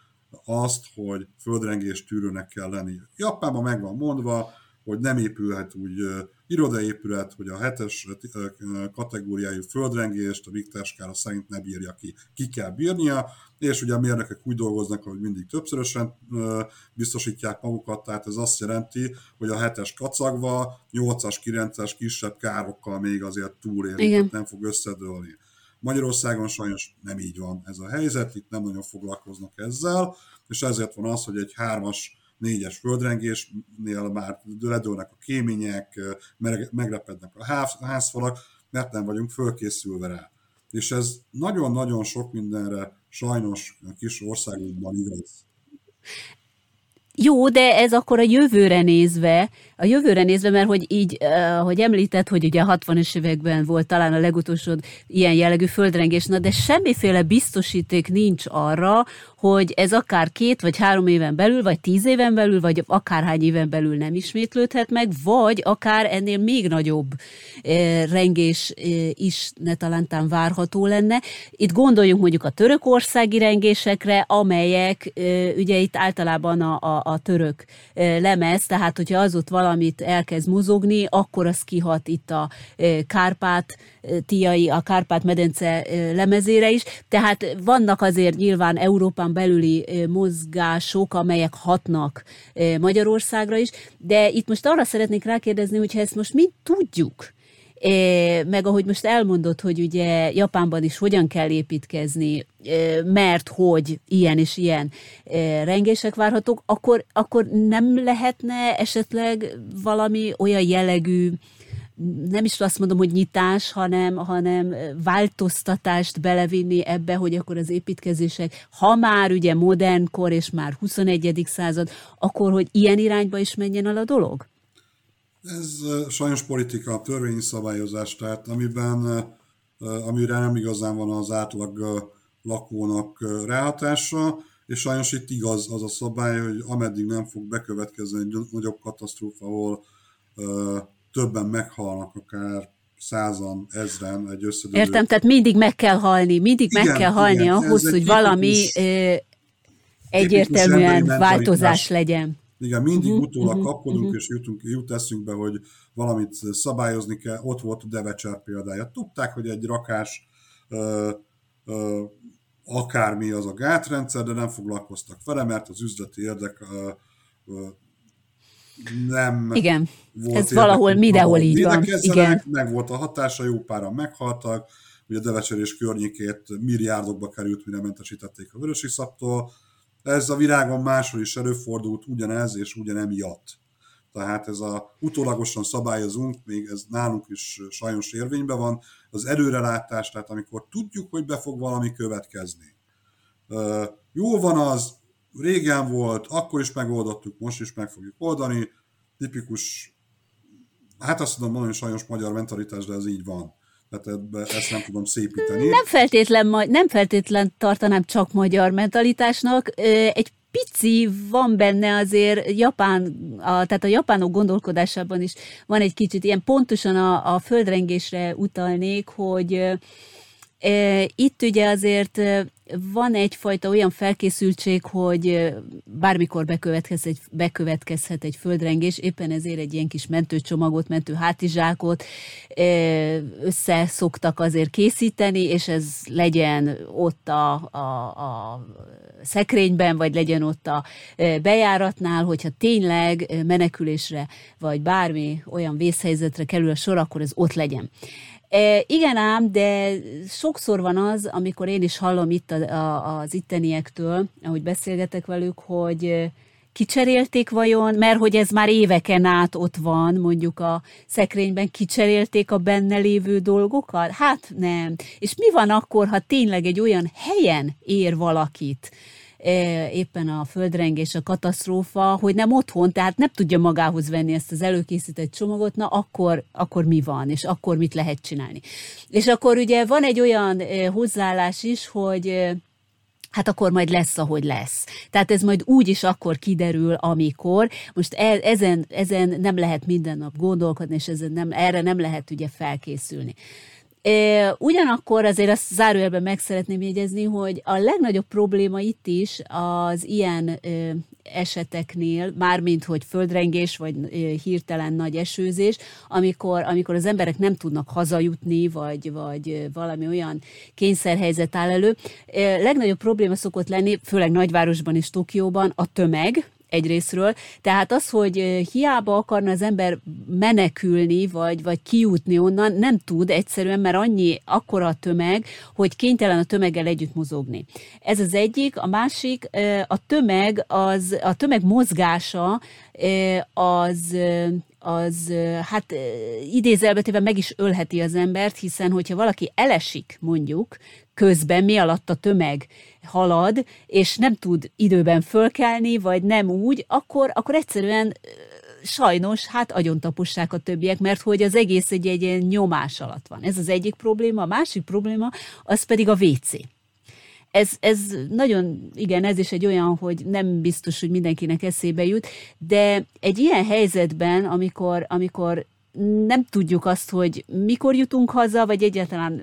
azt, hogy földrengés tűrőnek kell lenni. Japánban meg van mondva, hogy nem épülhet úgy irodaépület, hogy a hetes kategóriájú földrengést a Richter skála szerint ne bírja ki. Ki kell bírnia, és ugye a mérnökök úgy dolgoznak, hogy mindig többszörösen biztosítják magukat, tehát ez azt jelenti, hogy a hetes kacagva 8-as, 9-es kisebb károkkal még azért túlélik, nem fog összedőlni. Magyarországon sajnos nem így van ez a helyzet, itt nem nagyon foglalkoznak ezzel, és ezért van az, hogy egy hármas négyes földrengésnél már ledőlnek a kémények, meglepednek a házfalak, mert nem vagyunk fölkészülve rá. És ez nagyon-nagyon sok mindenre sajnos a kis országunkban igaz. Jó, de ez akkor a jövőre nézve, a jövőre nézve, mert hogy így, hogy említett, hogy ugye a 60-es években volt talán a legutolsó ilyen jellegű földrengés, na de semmiféle biztosíték nincs arra, hogy ez akár két vagy három éven belül, vagy tíz éven belül, vagy akárhány éven belül nem ismétlődhet meg, vagy akár ennél még nagyobb rengés is ne talántán várható lenne. Itt gondoljunk mondjuk a törökországi rengésekre, amelyek ugye itt általában a, a, a török lemez, tehát hogyha az ott valamit elkezd mozogni, akkor az kihat itt a Kárpát tiai, a Kárpát-medence lemezére is. Tehát vannak azért nyilván Európán belüli mozgások, amelyek hatnak Magyarországra is, de itt most arra szeretnék rákérdezni, hogyha ezt most mind tudjuk, meg ahogy most elmondott, hogy ugye Japánban is hogyan kell építkezni, mert hogy ilyen és ilyen rengések várhatók, akkor, akkor nem lehetne esetleg valami olyan jellegű, nem is azt mondom, hogy nyitás, hanem, hanem változtatást belevinni ebbe, hogy akkor az építkezések, ha már ugye modern kor és már 21. század, akkor hogy ilyen irányba is menjen el a dolog? Ez sajnos politika, törvényi szabályozás, tehát amiben, amire nem igazán van az átlag lakónak ráhatása, és sajnos itt igaz az a szabály, hogy ameddig nem fog bekövetkezni egy nagyobb katasztrófa, ahol többen meghalnak, akár százan, ezren egy összedőlő. Értem, tehát mindig meg kell halni, mindig igen, meg kell halni igen, ahhoz, hogy valami egyértelműen változás legyen. Igen, mindig uh-huh, utólag uh-huh, kapkodunk, uh-huh. és jutunk, jut eszünkbe, hogy valamit szabályozni kell. Ott volt a Devecser példája. Tudták, hogy egy rakás ö, ö, akármi az a gátrendszer, de nem foglalkoztak vele, mert az üzleti érdek ö, ö, nem Igen, volt ez valahol mindenhol így van. Igen. Meg volt a hatása, jó páran meghaltak, ugye Devecser és környékét milliárdokba került, mire mentesítették a vörösi szaptól, ez a virágon máshol is előfordult ugyanez és ugyanemiatt. Tehát ez a utólagosan szabályozunk, még ez nálunk is sajnos érvényben van, az előrelátás, tehát amikor tudjuk, hogy be fog valami következni. Jó van az, régen volt, akkor is megoldottuk, most is meg fogjuk oldani, tipikus, hát azt tudom mondani, sajnos magyar mentalitás, de ez így van. Ebbe, ezt nem tudom szépíteni. Nem feltétlen, nem feltétlen tartanám csak magyar mentalitásnak. Egy pici van benne azért Japán, a, tehát a japánok gondolkodásában is van egy kicsit ilyen pontosan a, a földrengésre utalnék, hogy e, itt ugye azért van egyfajta olyan felkészültség, hogy bármikor bekövetkezhet egy, bekövetkezhet egy földrengés, éppen ezért egy ilyen kis mentőcsomagot, mentő hátizsákot össze szoktak azért készíteni, és ez legyen ott a, a, a szekrényben, vagy legyen ott a bejáratnál, hogyha tényleg menekülésre, vagy bármi olyan vészhelyzetre kerül a sor, akkor ez ott legyen. E, igen ám, de sokszor van az, amikor én is hallom itt a, a, az itteniektől, ahogy beszélgetek velük, hogy e, kicserélték vajon, mert hogy ez már éveken át ott van, mondjuk a szekrényben, kicserélték a benne lévő dolgokat? Hát nem. És mi van akkor, ha tényleg egy olyan helyen ér valakit, éppen a földrengés, a katasztrófa, hogy nem otthon, tehát nem tudja magához venni ezt az előkészített csomagot, na akkor, akkor mi van, és akkor mit lehet csinálni. És akkor ugye van egy olyan e, hozzáállás is, hogy e, hát akkor majd lesz, ahogy lesz. Tehát ez majd úgy is akkor kiderül, amikor. Most ezen, ezen nem lehet minden nap gondolkodni, és ezen nem, erre nem lehet ugye felkészülni. Ugyanakkor azért azt zárójelben meg szeretném jegyezni, hogy a legnagyobb probléma itt is az ilyen eseteknél, mármint hogy földrengés vagy hirtelen nagy esőzés, amikor, amikor az emberek nem tudnak hazajutni, vagy, vagy valami olyan kényszerhelyzet áll elő. Legnagyobb probléma szokott lenni, főleg nagyvárosban és Tokióban a tömeg, egyrésztről. Tehát az, hogy hiába akarna az ember menekülni, vagy, vagy kijutni onnan, nem tud egyszerűen, mert annyi akkora a tömeg, hogy kénytelen a tömeggel együtt mozogni. Ez az egyik. A másik, a tömeg, az, a tömeg mozgása az az hát idézelbetéven meg is ölheti az embert, hiszen hogyha valaki elesik mondjuk, közben mi alatt a tömeg halad, és nem tud időben fölkelni, vagy nem úgy, akkor, akkor egyszerűen sajnos, hát agyontapossák a többiek, mert hogy az egész egy, egy ilyen nyomás alatt van. Ez az egyik probléma. A másik probléma, az pedig a WC. Ez, ez nagyon, igen, ez is egy olyan, hogy nem biztos, hogy mindenkinek eszébe jut, de egy ilyen helyzetben, amikor, amikor nem tudjuk azt, hogy mikor jutunk haza, vagy egyáltalán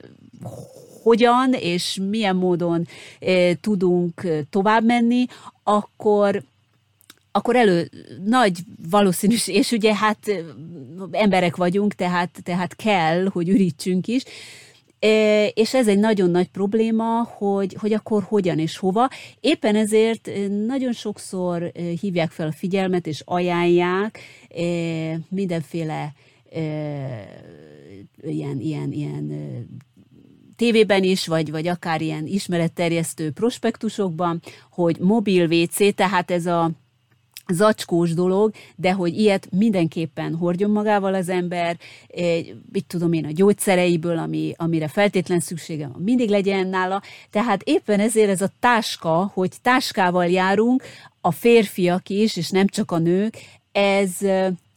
hogyan és milyen módon e, tudunk tovább menni, akkor akkor elő nagy valószínűség, és ugye hát emberek vagyunk, tehát, tehát kell, hogy ürítsünk is, és ez egy nagyon nagy probléma, hogy, hogy akkor hogyan és hova. Éppen ezért nagyon sokszor hívják fel a figyelmet, és ajánlják mindenféle ilyen, ilyen, ilyen tévében is, vagy, vagy akár ilyen ismeretterjesztő prospektusokban, hogy mobil WC, tehát ez a zacskós dolog, de hogy ilyet mindenképpen hordjon magával az ember, mit tudom én, a gyógyszereiből, ami, amire feltétlen szüksége van, mindig legyen nála. Tehát éppen ezért ez a táska, hogy táskával járunk, a férfiak is, és nem csak a nők, ez,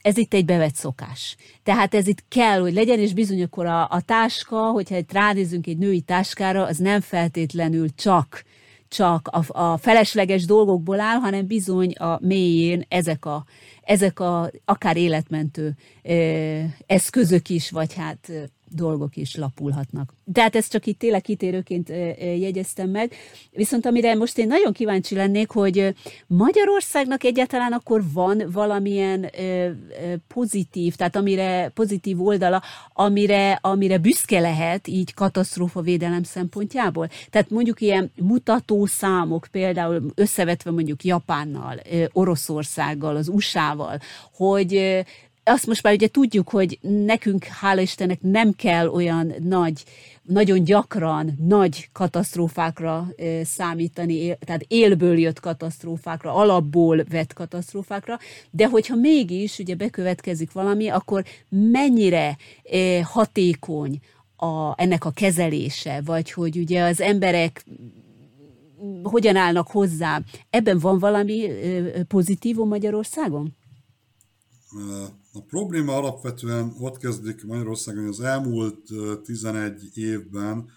ez itt egy bevett szokás. Tehát ez itt kell, hogy legyen, és bizony akkor a, a táska, hogyha ránézünk egy női táskára, az nem feltétlenül csak csak a, a felesleges dolgokból áll, hanem bizony a mélyén ezek a, ezek a akár életmentő ö, eszközök is, vagy hát dolgok is lapulhatnak. Tehát ezt csak itt tényleg kitérőként jegyeztem meg. Viszont amire most én nagyon kíváncsi lennék, hogy Magyarországnak egyáltalán akkor van valamilyen pozitív, tehát amire pozitív oldala, amire, amire büszke lehet így katasztrófa védelem szempontjából. Tehát mondjuk ilyen mutató számok, például összevetve mondjuk Japánnal, Oroszországgal, az USA-val, hogy azt most már ugye tudjuk, hogy nekünk, hála Istennek, nem kell olyan nagy, nagyon gyakran nagy katasztrófákra számítani, tehát élből jött katasztrófákra, alapból vett katasztrófákra, de hogyha mégis ugye bekövetkezik valami, akkor mennyire hatékony a, ennek a kezelése, vagy hogy ugye az emberek hogyan állnak hozzá. Ebben van valami pozitívum Magyarországon? A probléma alapvetően ott kezdik Magyarországon, hogy az elmúlt 11 évben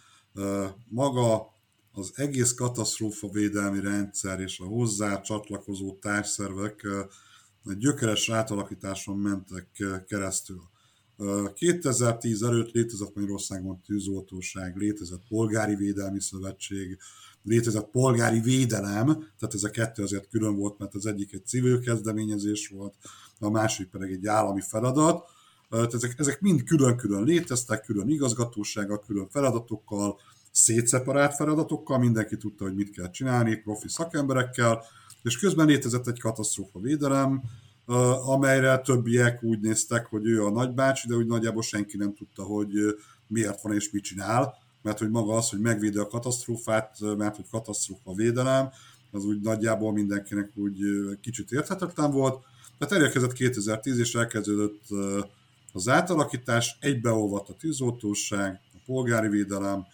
maga az egész katasztrófa védelmi rendszer és a hozzá csatlakozó társszervek gyökeres átalakításon mentek keresztül. 2010 előtt létezett Magyarországon tűzoltóság, létezett polgári védelmi szövetség, létezett polgári védelem, tehát ez a kettő azért külön volt, mert az egyik egy civil kezdeményezés volt, a másik pedig egy állami feladat. Ezek, ezek mind külön-külön léteztek, külön igazgatósággal, külön feladatokkal, szétszeparált feladatokkal, mindenki tudta, hogy mit kell csinálni, profi szakemberekkel, és közben létezett egy katasztrófa védelem, amelyre többiek úgy néztek, hogy ő a nagybácsi, de úgy nagyjából senki nem tudta, hogy miért van és mit csinál, mert hogy maga az, hogy megvédi a katasztrófát, mert hogy katasztrófa védelem, az úgy nagyjából mindenkinek úgy kicsit érthetetlen volt, tehát elérkezett 2010 és elkezdődött az átalakítás, egybeolvadt a tűzoltóság, a polgári védelem,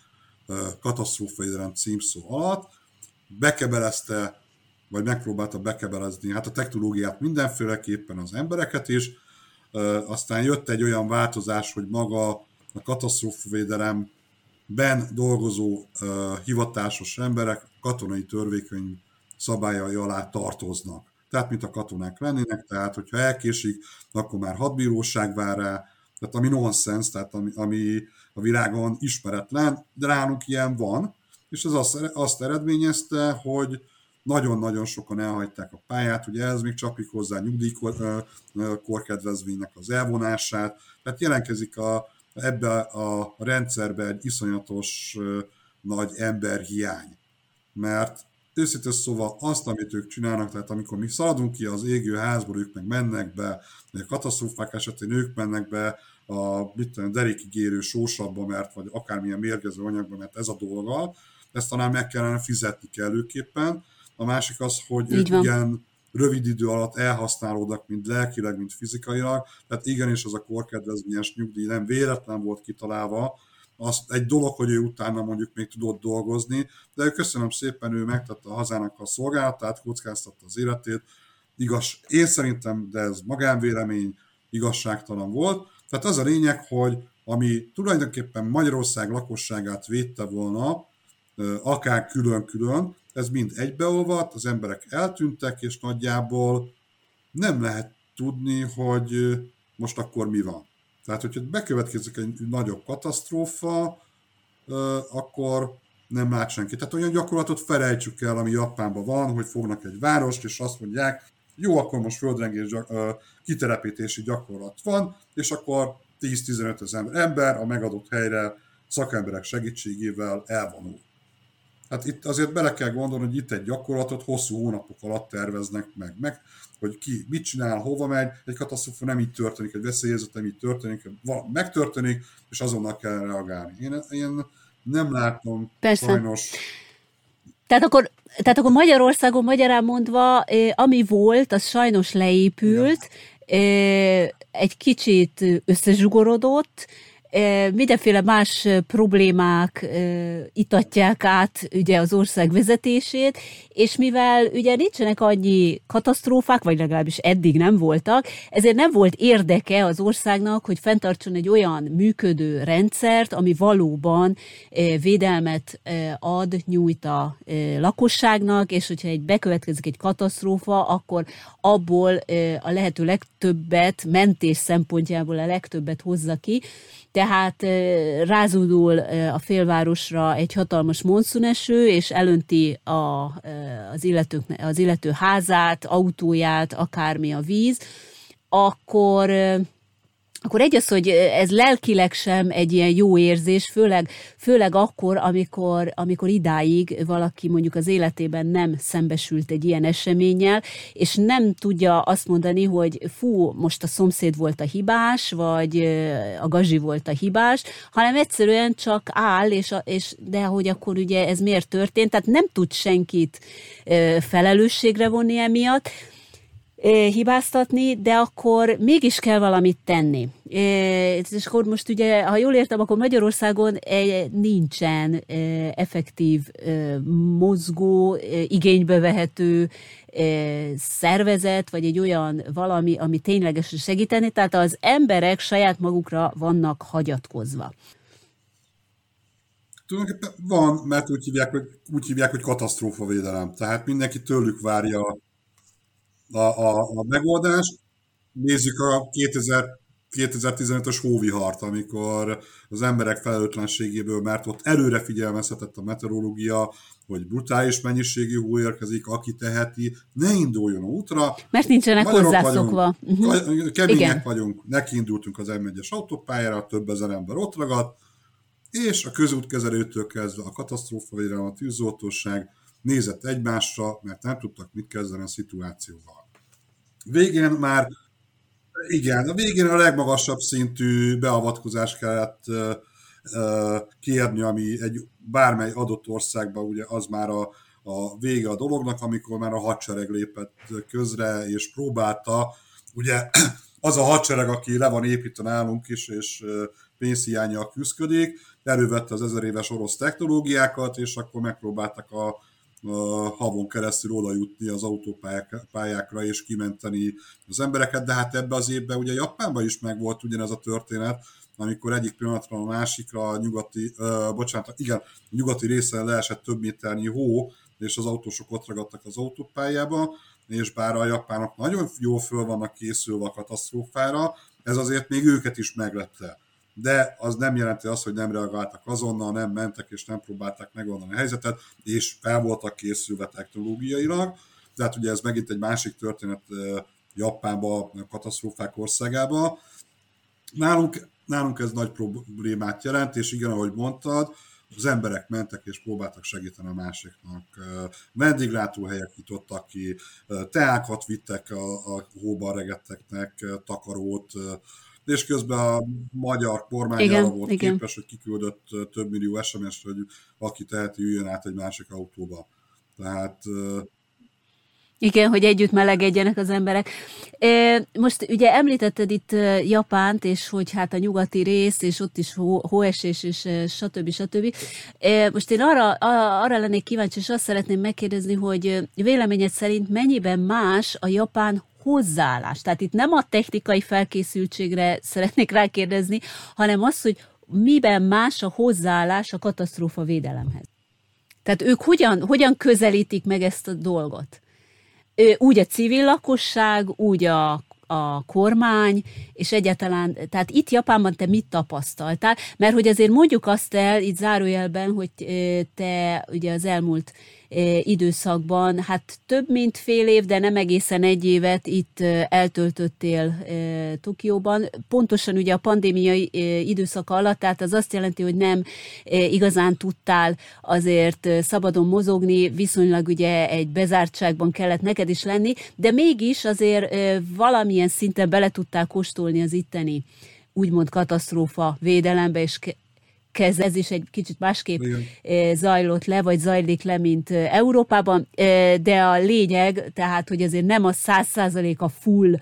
katasztrófavédelem címszó alatt, bekebelezte, vagy megpróbálta bekebelezni hát a technológiát mindenféleképpen az embereket is, aztán jött egy olyan változás, hogy maga a katasztrófavédelemben dolgozó hivatásos emberek katonai törvékony szabályai alá tartoznak tehát mint a katonák lennének, tehát hogyha elkésik, akkor már hadbíróság vár rá, tehát ami nonsens, tehát ami, ami a világon ismeretlen, de nálunk ilyen van, és ez azt, azt eredményezte, hogy nagyon-nagyon sokan elhagyták a pályát, ugye ez még csapik hozzá nyugdíjkorkedvezménynek az elvonását, tehát jelenkezik a, ebbe a rendszerbe egy iszonyatos nagy emberhiány. Mert őszintén szóval azt, amit ők csinálnak, tehát amikor mi szaladunk ki az égő házból, ők meg mennek be, vagy a katasztrófák esetén ők mennek be a mit tudom, derékigérő sósabba, mert vagy akármilyen mérgező anyagba, mert ez a dolga, ezt talán meg kellene fizetni kellőképpen. A másik az, hogy ők igen rövid idő alatt elhasználódnak, mind lelkileg, mind fizikailag, tehát igenis az a korkedvezményes nyugdíj nem véletlen volt kitalálva, az egy dolog, hogy ő utána mondjuk még tudott dolgozni, de köszönöm szépen, ő megtette a hazának a szolgálatát, kockáztatta az életét, igaz, én szerintem, de ez magánvélemény, igazságtalan volt. Tehát az a lényeg, hogy ami tulajdonképpen Magyarország lakosságát védte volna, akár külön-külön, ez mind egybeolvadt, az emberek eltűntek, és nagyjából nem lehet tudni, hogy most akkor mi van. Tehát, hogyha bekövetkezik egy nagyobb katasztrófa, akkor nem lát senki. Tehát olyan gyakorlatot felejtsük el, ami Japánban van, hogy fognak egy várost, és azt mondják, jó, akkor most földrengés gyak, kiterepítési gyakorlat van, és akkor 10-15 ezer ember a megadott helyre szakemberek segítségével elvonul. Hát itt azért bele kell gondolni, hogy itt egy gyakorlatot hosszú hónapok alatt terveznek meg, meg hogy ki mit csinál, hova megy, egy katasztrófa nem így történik, egy veszélyezet nem így történik, valami megtörténik, és azonnal kell reagálni. Én, én nem látom Persze. sajnos. Tehát akkor, tehát akkor Magyarországon magyarán mondva, ami volt, az sajnos leépült, Igen. egy kicsit összezsugorodott, mindenféle más problémák itatják át ugye az ország vezetését, és mivel ugye nincsenek annyi katasztrófák, vagy legalábbis eddig nem voltak, ezért nem volt érdeke az országnak, hogy fenntartson egy olyan működő rendszert, ami valóban védelmet ad, nyújt a lakosságnak, és hogyha egy bekövetkezik egy katasztrófa, akkor abból a lehető legtöbbet, mentés szempontjából a legtöbbet hozza ki. Tehát rázódul a félvárosra egy hatalmas monszuneső, és elönti a, az, illetők, az illető házát, autóját, akármi a víz, akkor akkor egy az, hogy ez lelkileg sem egy ilyen jó érzés, főleg, főleg akkor, amikor, amikor idáig valaki mondjuk az életében nem szembesült egy ilyen eseménnyel, és nem tudja azt mondani, hogy fú, most a szomszéd volt a hibás, vagy a gazsi volt a hibás, hanem egyszerűen csak áll, és, és de hogy akkor ugye ez miért történt, tehát nem tud senkit felelősségre vonni emiatt, hibáztatni, de akkor mégis kell valamit tenni. És akkor most ugye, ha jól értem, akkor Magyarországon nincsen effektív, mozgó, igénybe vehető szervezet, vagy egy olyan valami, ami ténylegesen segíteni, tehát az emberek saját magukra vannak hagyatkozva. Tulajdonképpen van, mert úgy hívják, hogy, úgy hívják, hogy katasztrófavédelem. Tehát mindenki tőlük várja a, a, a megoldás. Nézzük a 2000, 2015-ös hóvihart, amikor az emberek felelőtlenségéből, mert ott előre figyelmeztetett a meteorológia, hogy brutális mennyiségű hó érkezik, aki teheti, ne induljon útra. Mert nincsenek hozzászokva. Vagyunk, uh-huh. Kemények Igen. vagyunk, nekiindultunk az M1-es autópályára, több ezer ember ott ragadt, és a közútkezelőtől kezdve a katasztrófavédelem, a tűzoltóság nézett egymásra, mert nem tudtak mit kezdeni a szituációval. Végén már, igen, a végén a legmagasabb szintű beavatkozást kellett uh, uh, kérni, ami egy bármely adott országban ugye az már a, a vége a dolognak, amikor már a hadsereg lépett közre, és próbálta, ugye az a hadsereg, aki le van építve nálunk is, és pénzhiányjal küzdik, elővette az ezer éves orosz technológiákat, és akkor megpróbáltak a havon keresztül oda jutni az autópályákra és kimenteni az embereket, de hát ebbe az évben ugye Japánban is megvolt ugyanez a történet, amikor egyik pillanatra a másikra a nyugati, uh, bocsánat, igen, a nyugati részen leesett több méternyi hó, és az autósok ott ragadtak az autópályába, és bár a japánok nagyon jól föl vannak készülve a katasztrófára, ez azért még őket is meglepte de az nem jelenti azt, hogy nem reagáltak azonnal, nem mentek és nem próbálták megoldani a helyzetet, és fel voltak készülve technológiailag. Tehát ugye ez megint egy másik történet Japánban, a katasztrófák országában. Nálunk, nálunk ez nagy problémát jelent, és igen, ahogy mondtad, az emberek mentek és próbáltak segíteni a másiknak. Vendéglátóhelyek nyitottak ki, teákat vittek a, a hóban regetteknek, takarót, és közben a magyar kormány igen, arra volt igen. képes, hogy kiküldött több millió SMS-t, hogy aki teheti, üljön át egy másik autóba. Tehát igen, hogy együtt melegedjenek az emberek. Most ugye említetted itt Japánt, és hogy hát a nyugati rész, és ott is hó, hóesés, és stb. stb. Most én arra, arra lennék kíváncsi, és azt szeretném megkérdezni, hogy véleményed szerint mennyiben más a japán hozzáállás. Tehát itt nem a technikai felkészültségre szeretnék rákérdezni, hanem az, hogy miben más a hozzáállás a katasztrófa védelemhez. Tehát ők hogyan, hogyan közelítik meg ezt a dolgot? Úgy a civil lakosság, úgy a, a kormány, és egyáltalán, tehát itt Japánban te mit tapasztaltál? Mert hogy azért mondjuk azt el, itt zárójelben, hogy te ugye az elmúlt időszakban, hát több mint fél év, de nem egészen egy évet itt eltöltöttél Tokióban. Pontosan ugye a pandémiai időszaka alatt, tehát az azt jelenti, hogy nem igazán tudtál azért szabadon mozogni, viszonylag ugye egy bezártságban kellett neked is lenni, de mégis azért valamilyen szinten bele tudtál kóstolni az itteni úgymond katasztrófa védelembe, és kez, ez is egy kicsit másképp Igen. zajlott le, vagy zajlik le, mint Európában, de a lényeg, tehát, hogy azért nem a száz százalék a full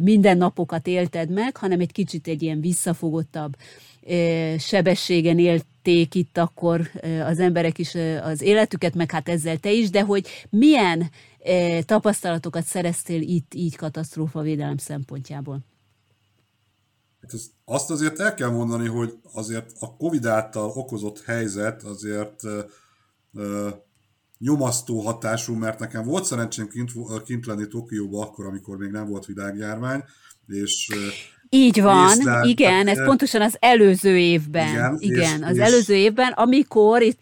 mindennapokat élted meg, hanem egy kicsit egy ilyen visszafogottabb sebességen élték itt akkor az emberek is az életüket, meg hát ezzel te is, de hogy milyen tapasztalatokat szereztél itt így katasztrófavédelem szempontjából? Hát ez, azt azért el kell mondani, hogy azért a Covid által okozott helyzet azért ö, nyomasztó hatású, mert nekem volt szerencsém kint, kint lenni Tokióba akkor, amikor még nem volt világjárvány, és így van, észlelt, igen, ez pontosan az előző évben. Igen, igen és, az és... előző évben, amikor itt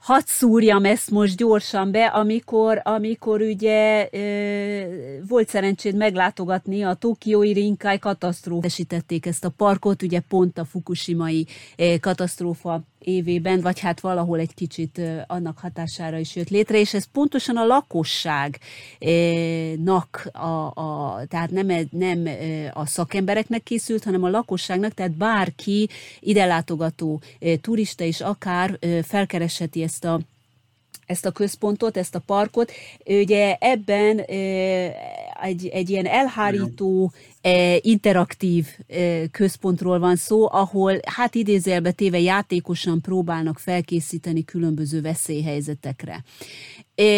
hadd szúrjam ezt most gyorsan be, amikor, amikor ugye e, volt szerencséd meglátogatni a Tokiói Rinkai katasztrófa. Esítették ezt a parkot, ugye pont a Fukushimai e, katasztrófa évében, vagy hát valahol egy kicsit annak hatására is jött létre, és ez pontosan a lakosságnak, a, a, tehát nem, nem a szakembereknek készült, hanem a lakosságnak, tehát bárki ide látogató turista is akár felkeresheti ezt a ezt a központot, ezt a parkot. Ugye ebben egy, egy ilyen elhárító, interaktív központról van szó, ahol hát idézélbe téve játékosan próbálnak felkészíteni különböző veszélyhelyzetekre.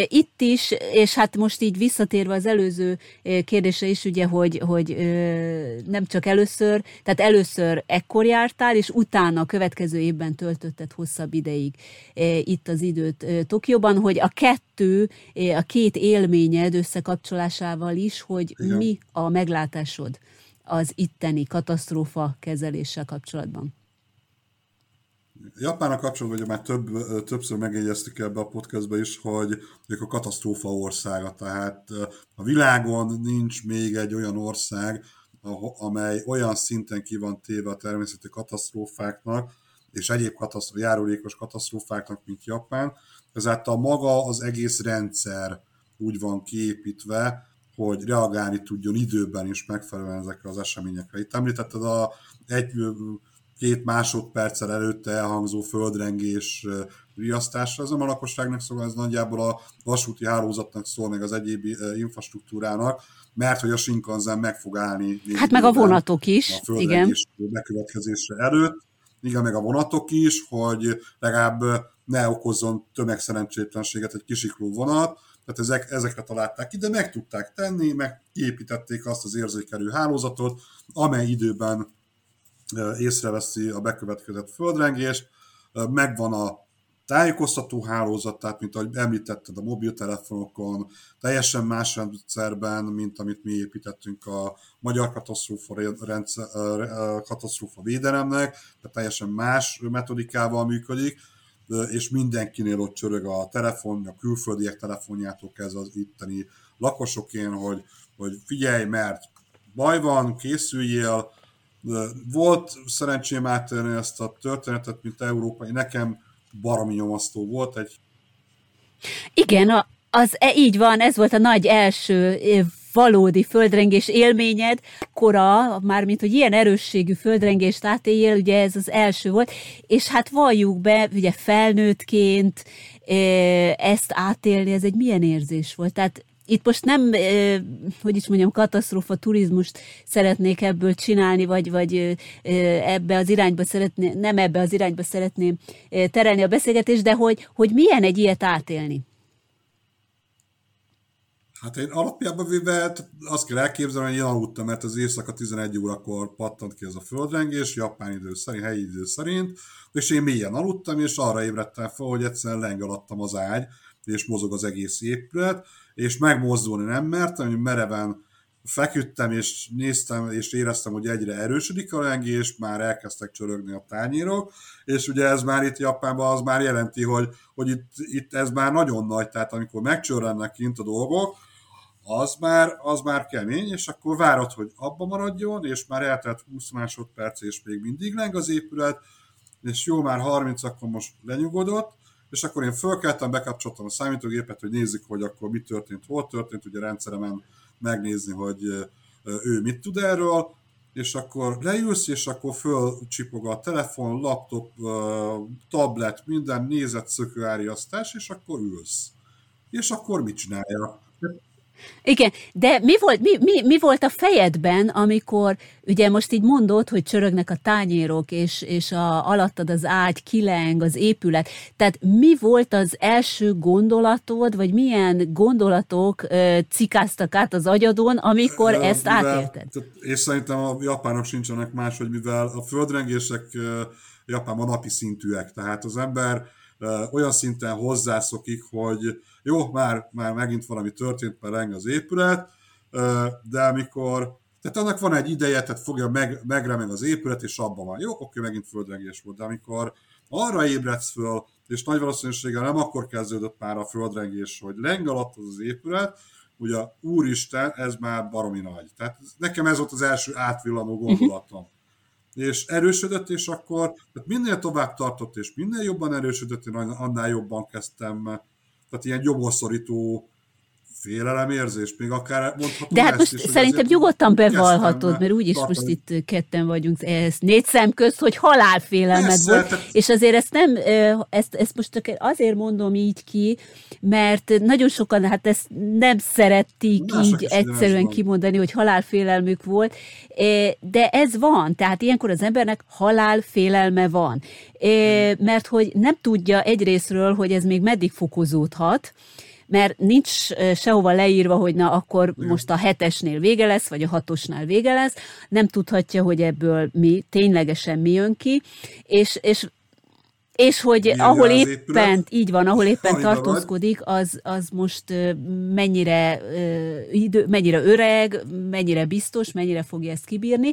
Itt is, és hát most így visszatérve az előző kérdése is, ugye, hogy, hogy nem csak először, tehát először ekkor jártál, és utána a következő évben töltötted hosszabb ideig itt az időt Tokióban, hogy a kettő, a két élményed összekapcsolásával is, hogy Igen. mi a meglátásod az itteni katasztrófa kezeléssel kapcsolatban. Japánnak kapcsolatban ugye már több, többször megjegyeztük ebbe a podcastbe is, hogy ők a katasztrófa országa, tehát a világon nincs még egy olyan ország, amely olyan szinten ki van téve a természeti katasztrófáknak, és egyéb katasztróf, járulékos katasztrófáknak, mint Japán. Ezáltal maga az egész rendszer úgy van kiépítve, hogy reagálni tudjon időben is megfelelően ezekre az eseményekre. Itt említetted a egy két másodperccel előtte elhangzó földrengés riasztásra. Ez nem a lakosságnak szól, ez nagyjából a vasúti hálózatnak szól, meg az egyéb infrastruktúrának, mert hogy a Shinkansen meg fog állni. Hát meg a vonatok is, a igen. bekövetkezésre előtt. Igen, meg a vonatok is, hogy legalább ne okozzon tömegszerencsétlenséget egy kisikló vonat, tehát ezek, ezekre találták ki, de meg tudták tenni, meg építették azt az érzékelő hálózatot, amely időben észreveszi a bekövetkezett földrengést, megvan a tájékoztató hálózat, tehát mint ahogy említetted a mobiltelefonokon, teljesen más rendszerben, mint amit mi építettünk a magyar katasztrófa, rendszer, katasztrófa védelemnek, tehát teljesen más metodikával működik, és mindenkinél ott csörög a telefon, a külföldiek telefonjától kezdve az itteni lakosokén, hogy, hogy figyelj, mert baj van, készüljél, volt szerencsém átélni ezt a történetet, mint európai, nekem baromi nyomasztó volt egy... Igen, az e, így van, ez volt a nagy első valódi földrengés élményed, kora, mármint, hogy ilyen erősségű földrengést átéljél, ugye ez az első volt, és hát valljuk be, ugye felnőttként ezt átélni, ez egy milyen érzés volt? Tehát itt most nem, hogy is mondjam, katasztrófa turizmust szeretnék ebből csinálni, vagy, vagy ebbe az irányba szeretné, nem ebbe az irányba szeretném terelni a beszélgetést, de hogy, hogy milyen egy ilyet átélni? Hát én alapjában véve azt kell elképzelni, hogy én aludtam, mert az éjszaka 11 órakor pattant ki ez a földrengés, japán idő szerint, helyi idő szerint, és én mélyen aludtam, és arra ébredtem fel, hogy egyszerűen leng alattam az ágy, és mozog az egész épület, és megmozdulni nem mertem, hogy mereven feküdtem, és néztem, és éreztem, hogy egyre erősödik a lengés, már elkezdtek csörögni a tányérok, és ugye ez már itt Japánban az már jelenti, hogy, hogy itt, itt ez már nagyon nagy, tehát amikor megcsörrennek kint a dolgok, az már, az már kemény, és akkor várod, hogy abba maradjon, és már eltelt 20 másodperc, és még mindig leng az épület, és jó, már 30, akkor most lenyugodott, és akkor én fölkeltem, bekapcsoltam a számítógépet, hogy nézzük, hogy akkor mi történt, hol történt, ugye rendszeremen megnézni, hogy ő mit tud erről, és akkor leülsz, és akkor fölcsipog a telefon, laptop, tablet, minden nézett szökőáriasztás, és akkor ülsz. És akkor mit csinálja? Igen, de mi volt, mi, mi, mi volt a fejedben, amikor ugye most így mondod, hogy csörögnek a tányérok, és, és a, alattad az ágy, kileng, az épület. Tehát mi volt az első gondolatod, vagy milyen gondolatok ö, cikáztak át az agyadon, amikor ö, ezt mivel, átélted? És szerintem a japánok sincsenek más, hogy mivel a földrengések Japánban napi szintűek, tehát az ember olyan szinten hozzászokik, hogy jó, már, már megint valami történt, mert reng az épület, de amikor, tehát annak van egy ideje, tehát fogja, meg, megremeg az épület, és abban van. Jó, oké, megint földrengés volt, de amikor arra ébredsz föl, és nagy valószínűséggel nem akkor kezdődött már a földrengés, hogy leng alatt az az épület, ugye úristen, ez már baromi nagy. Tehát nekem ez volt az első átvillanó gondolatom. És erősödött, és akkor tehát minél tovább tartott, és minél jobban erősödött, én annál jobban kezdtem tehát ilyen gyomorszorító félelemérzés, még akár mondhatom De hát most is, szerintem nyugodtan bevallhatod, mert úgyis tartani. most itt ketten vagyunk, ez négy szem közt, hogy halálfélelmed Persze, volt, tehát... és azért ezt nem, ezt, ezt most csak azért mondom így ki, mert nagyon sokan hát ezt nem szerették Mások így egyszerűen kimondani, hogy halálfélelmük volt, de ez van, tehát ilyenkor az embernek halálfélelme van, hmm. mert hogy nem tudja egyrésztről, hogy ez még meddig fokozódhat, mert nincs sehova leírva, hogy na akkor most a hetesnél vége lesz, vagy a hatosnál vége lesz, nem tudhatja, hogy ebből mi ténylegesen mi jön ki, és, és és hogy Milyen ahol éppen, így van, ahol éppen Hajda tartózkodik, az, az most mennyire, idő, mennyire öreg, mennyire biztos, mennyire fogja ezt kibírni.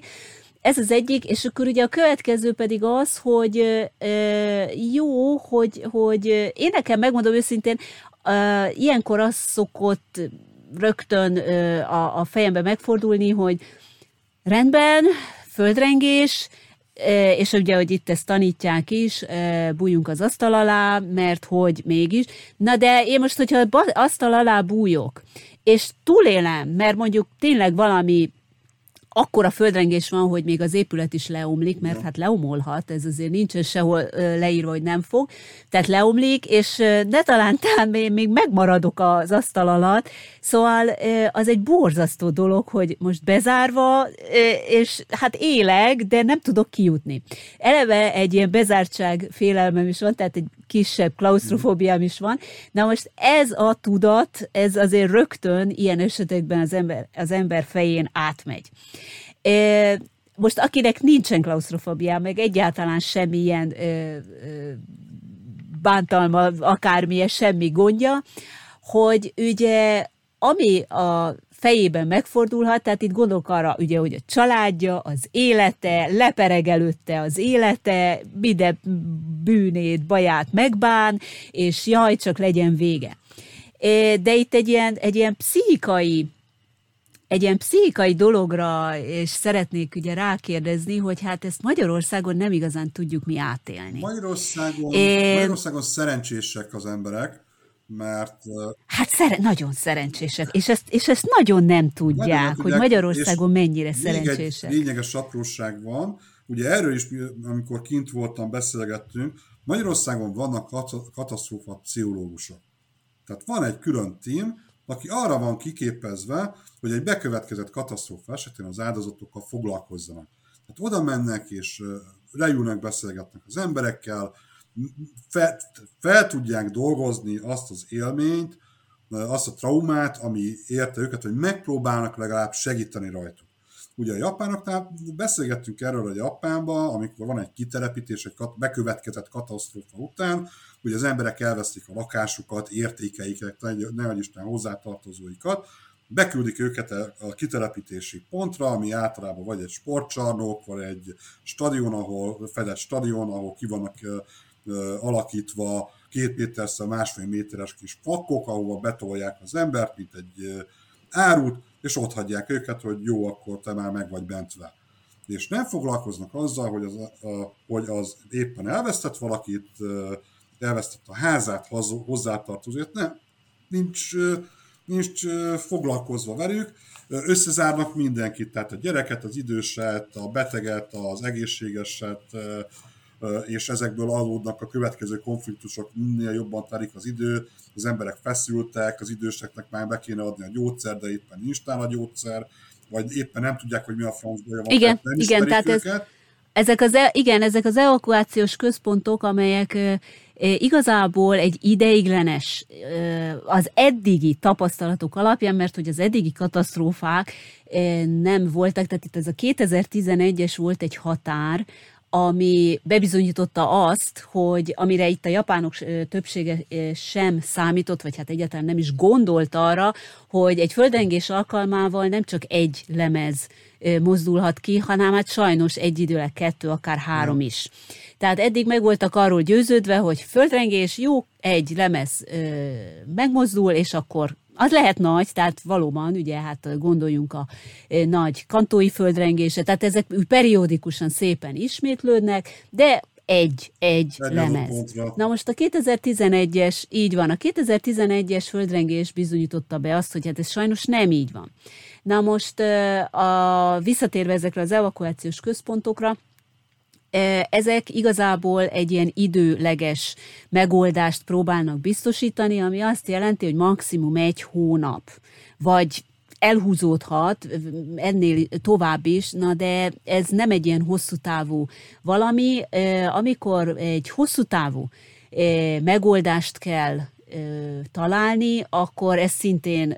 Ez az egyik, és akkor ugye a következő pedig az, hogy jó, hogy, hogy én nekem megmondom őszintén, ilyenkor az szokott rögtön a, a fejembe megfordulni, hogy rendben, földrengés, és ugye, hogy itt ezt tanítják is, bújjunk az asztal alá, mert hogy mégis. Na de én most, hogyha asztal alá bújok, és túlélem, mert mondjuk tényleg valami akkor a földrengés van, hogy még az épület is leomlik, mert hát leomolhat, ez azért nincsen sehol leírva, hogy nem fog. Tehát leomlik, és ne talántán én még megmaradok az asztal alatt. Szóval az egy borzasztó dolog, hogy most bezárva, és hát élek, de nem tudok kijutni. Eleve egy ilyen bezártság félelmem is van, tehát egy kisebb klaustrofóbiám is van. Na most ez a tudat, ez azért rögtön ilyen esetekben az ember, az ember fején átmegy. Most akinek nincsen klaustrofóbia, meg egyáltalán semmilyen bántalma, akármilyen, semmi gondja, hogy ugye ami a fejében megfordulhat, tehát itt gondolok arra, ugye, hogy a családja, az élete, lepereg előtte az élete, mide bűnét, baját megbán, és jaj, csak legyen vége. De itt egy ilyen, egy ilyen pszichikai egy ilyen pszichikai dologra, és szeretnék ugye rákérdezni, hogy hát ezt Magyarországon nem igazán tudjuk mi átélni. Magyarországon, é... Magyarországon szerencsések az emberek, mert... Hát szere- nagyon szerencsések, és ezt, és ezt nagyon nem tudják, nagyon nem tudják hogy Magyarországon mennyire szerencsések. Egy lényeges apróság van, ugye erről is, amikor kint voltam, beszélgettünk, Magyarországon vannak katasztrófa pszichológusok. Tehát van egy külön tím, aki arra van kiképezve, hogy egy bekövetkezett katasztrófa esetén az áldozatokkal foglalkozzanak. Tehát oda mennek és leülnek, beszélgetnek az emberekkel, fel, fel tudják dolgozni azt az élményt, azt a traumát, ami érte őket, hogy megpróbálnak legalább segíteni rajtuk. Ugye a japánoknál beszélgettünk erről, hogy Japánban, amikor van egy kitelepítés, egy bekövetkezett katasztrófa után, hogy az emberek elvesztik a lakásukat, értékeiket, nehogy Isten hozzátartozóikat, beküldik őket a kitelepítési pontra, ami általában vagy egy sportcsarnok, vagy egy stadion, ahol fedett stadion, ahol ki vannak alakítva két méterszer másfél méteres kis pakkok, ahova betolják az embert, mint egy árut, és ott hagyják őket, hogy jó, akkor te már meg vagy bentve. És nem foglalkoznak azzal, hogy az, a, hogy az éppen elvesztett valakit, elvesztett a házát, hozzátartozót, nem, nincs, nincs foglalkozva velük, összezárnak mindenkit, tehát a gyereket, az időset, a beteget, az egészségeset, és ezekből adódnak a következő konfliktusok, minél jobban telik az idő, az emberek feszültek, az időseknek már be kéne adni a gyógyszer, de éppen nincs a gyógyszer, vagy éppen nem tudják, hogy mi a francba van. Igen, nem igen, tehát őket. ez, ezek az, e, igen, ezek az evakuációs központok, amelyek igazából egy ideiglenes, az eddigi tapasztalatok alapján, mert hogy az eddigi katasztrófák nem voltak, tehát itt ez a 2011-es volt egy határ, ami bebizonyította azt, hogy amire itt a japánok többsége sem számított, vagy hát egyáltalán nem is gondolt arra, hogy egy földrengés alkalmával nem csak egy lemez mozdulhat ki, hanem hát sajnos egyidőleg kettő, akár három is. Tehát eddig meg voltak arról győződve, hogy földrengés, jó, egy lemez megmozdul, és akkor az lehet nagy, tehát valóban, ugye, hát gondoljunk a nagy kantói földrengése, tehát ezek periódikusan szépen ismétlődnek, de egy, egy lemez. Na most a 2011-es, így van, a 2011-es földrengés bizonyította be azt, hogy hát ez sajnos nem így van. Na most a, visszatérve ezekre az evakuációs központokra, ezek igazából egy ilyen időleges megoldást próbálnak biztosítani, ami azt jelenti, hogy maximum egy hónap, vagy elhúzódhat ennél tovább is, na de ez nem egy ilyen hosszú távú valami, amikor egy hosszú távú megoldást kell találni, akkor ez szintén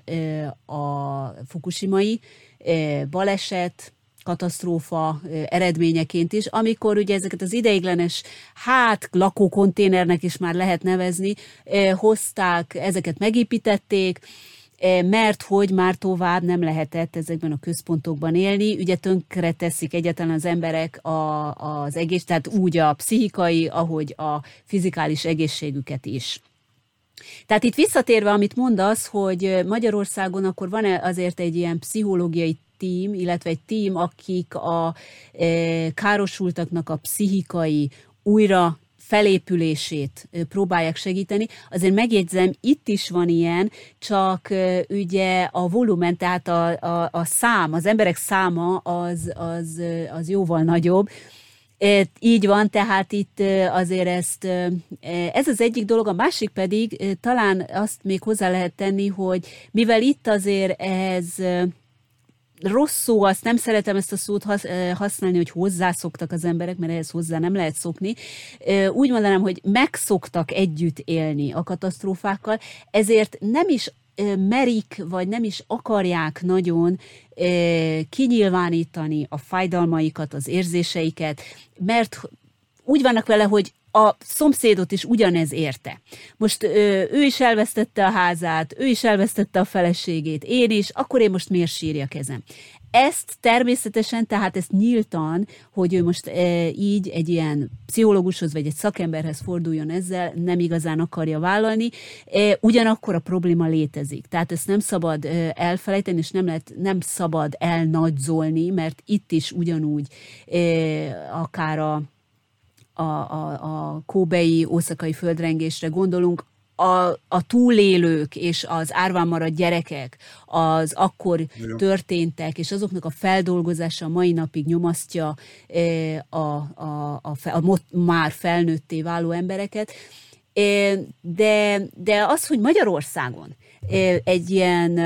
a fukushimai baleset, katasztrófa eredményeként is, amikor ugye ezeket az ideiglenes, hát lakókonténernek is már lehet nevezni, hozták, ezeket megépítették, mert hogy már tovább nem lehetett ezekben a központokban élni, ugye tönkre teszik egyetlen az emberek a, az egész, tehát úgy a pszichikai, ahogy a fizikális egészségüket is. Tehát itt visszatérve, amit mondasz, hogy Magyarországon akkor van-e azért egy ilyen pszichológiai tím, illetve egy tím, akik a e, károsultaknak a pszichikai újra felépülését próbálják segíteni. Azért megjegyzem, itt is van ilyen, csak ugye a volumen, tehát a, a, a szám, az emberek száma az, az, az jóval nagyobb, így van, tehát itt azért ezt, ez az egyik dolog, a másik pedig talán azt még hozzá lehet tenni, hogy mivel itt azért ez rossz szó, azt nem szeretem ezt a szót használni, hogy hozzászoktak az emberek, mert ehhez hozzá nem lehet szokni. Úgy mondanám, hogy megszoktak együtt élni a katasztrófákkal, ezért nem is merik, vagy nem is akarják nagyon kinyilvánítani a fájdalmaikat, az érzéseiket, mert úgy vannak vele, hogy a szomszédot is ugyanez érte. Most ő is elvesztette a házát, ő is elvesztette a feleségét, én is, akkor én most miért sírja kezem? Ezt természetesen, tehát ezt nyíltan, hogy ő most e, így egy ilyen pszichológushoz vagy egy szakemberhez forduljon ezzel, nem igazán akarja vállalni, e, ugyanakkor a probléma létezik. Tehát ezt nem szabad e, elfelejteni, és nem, lehet, nem szabad elnagdzolni, mert itt is ugyanúgy e, akár a a, a, a kóbei, ószakai földrengésre gondolunk, a, a túlélők és az árván maradt gyerekek, az akkor történtek, és azoknak a feldolgozása mai napig nyomasztja e, a, a, a, a, a már felnőtté váló embereket. E, de, de az, hogy Magyarországon e, egy ilyen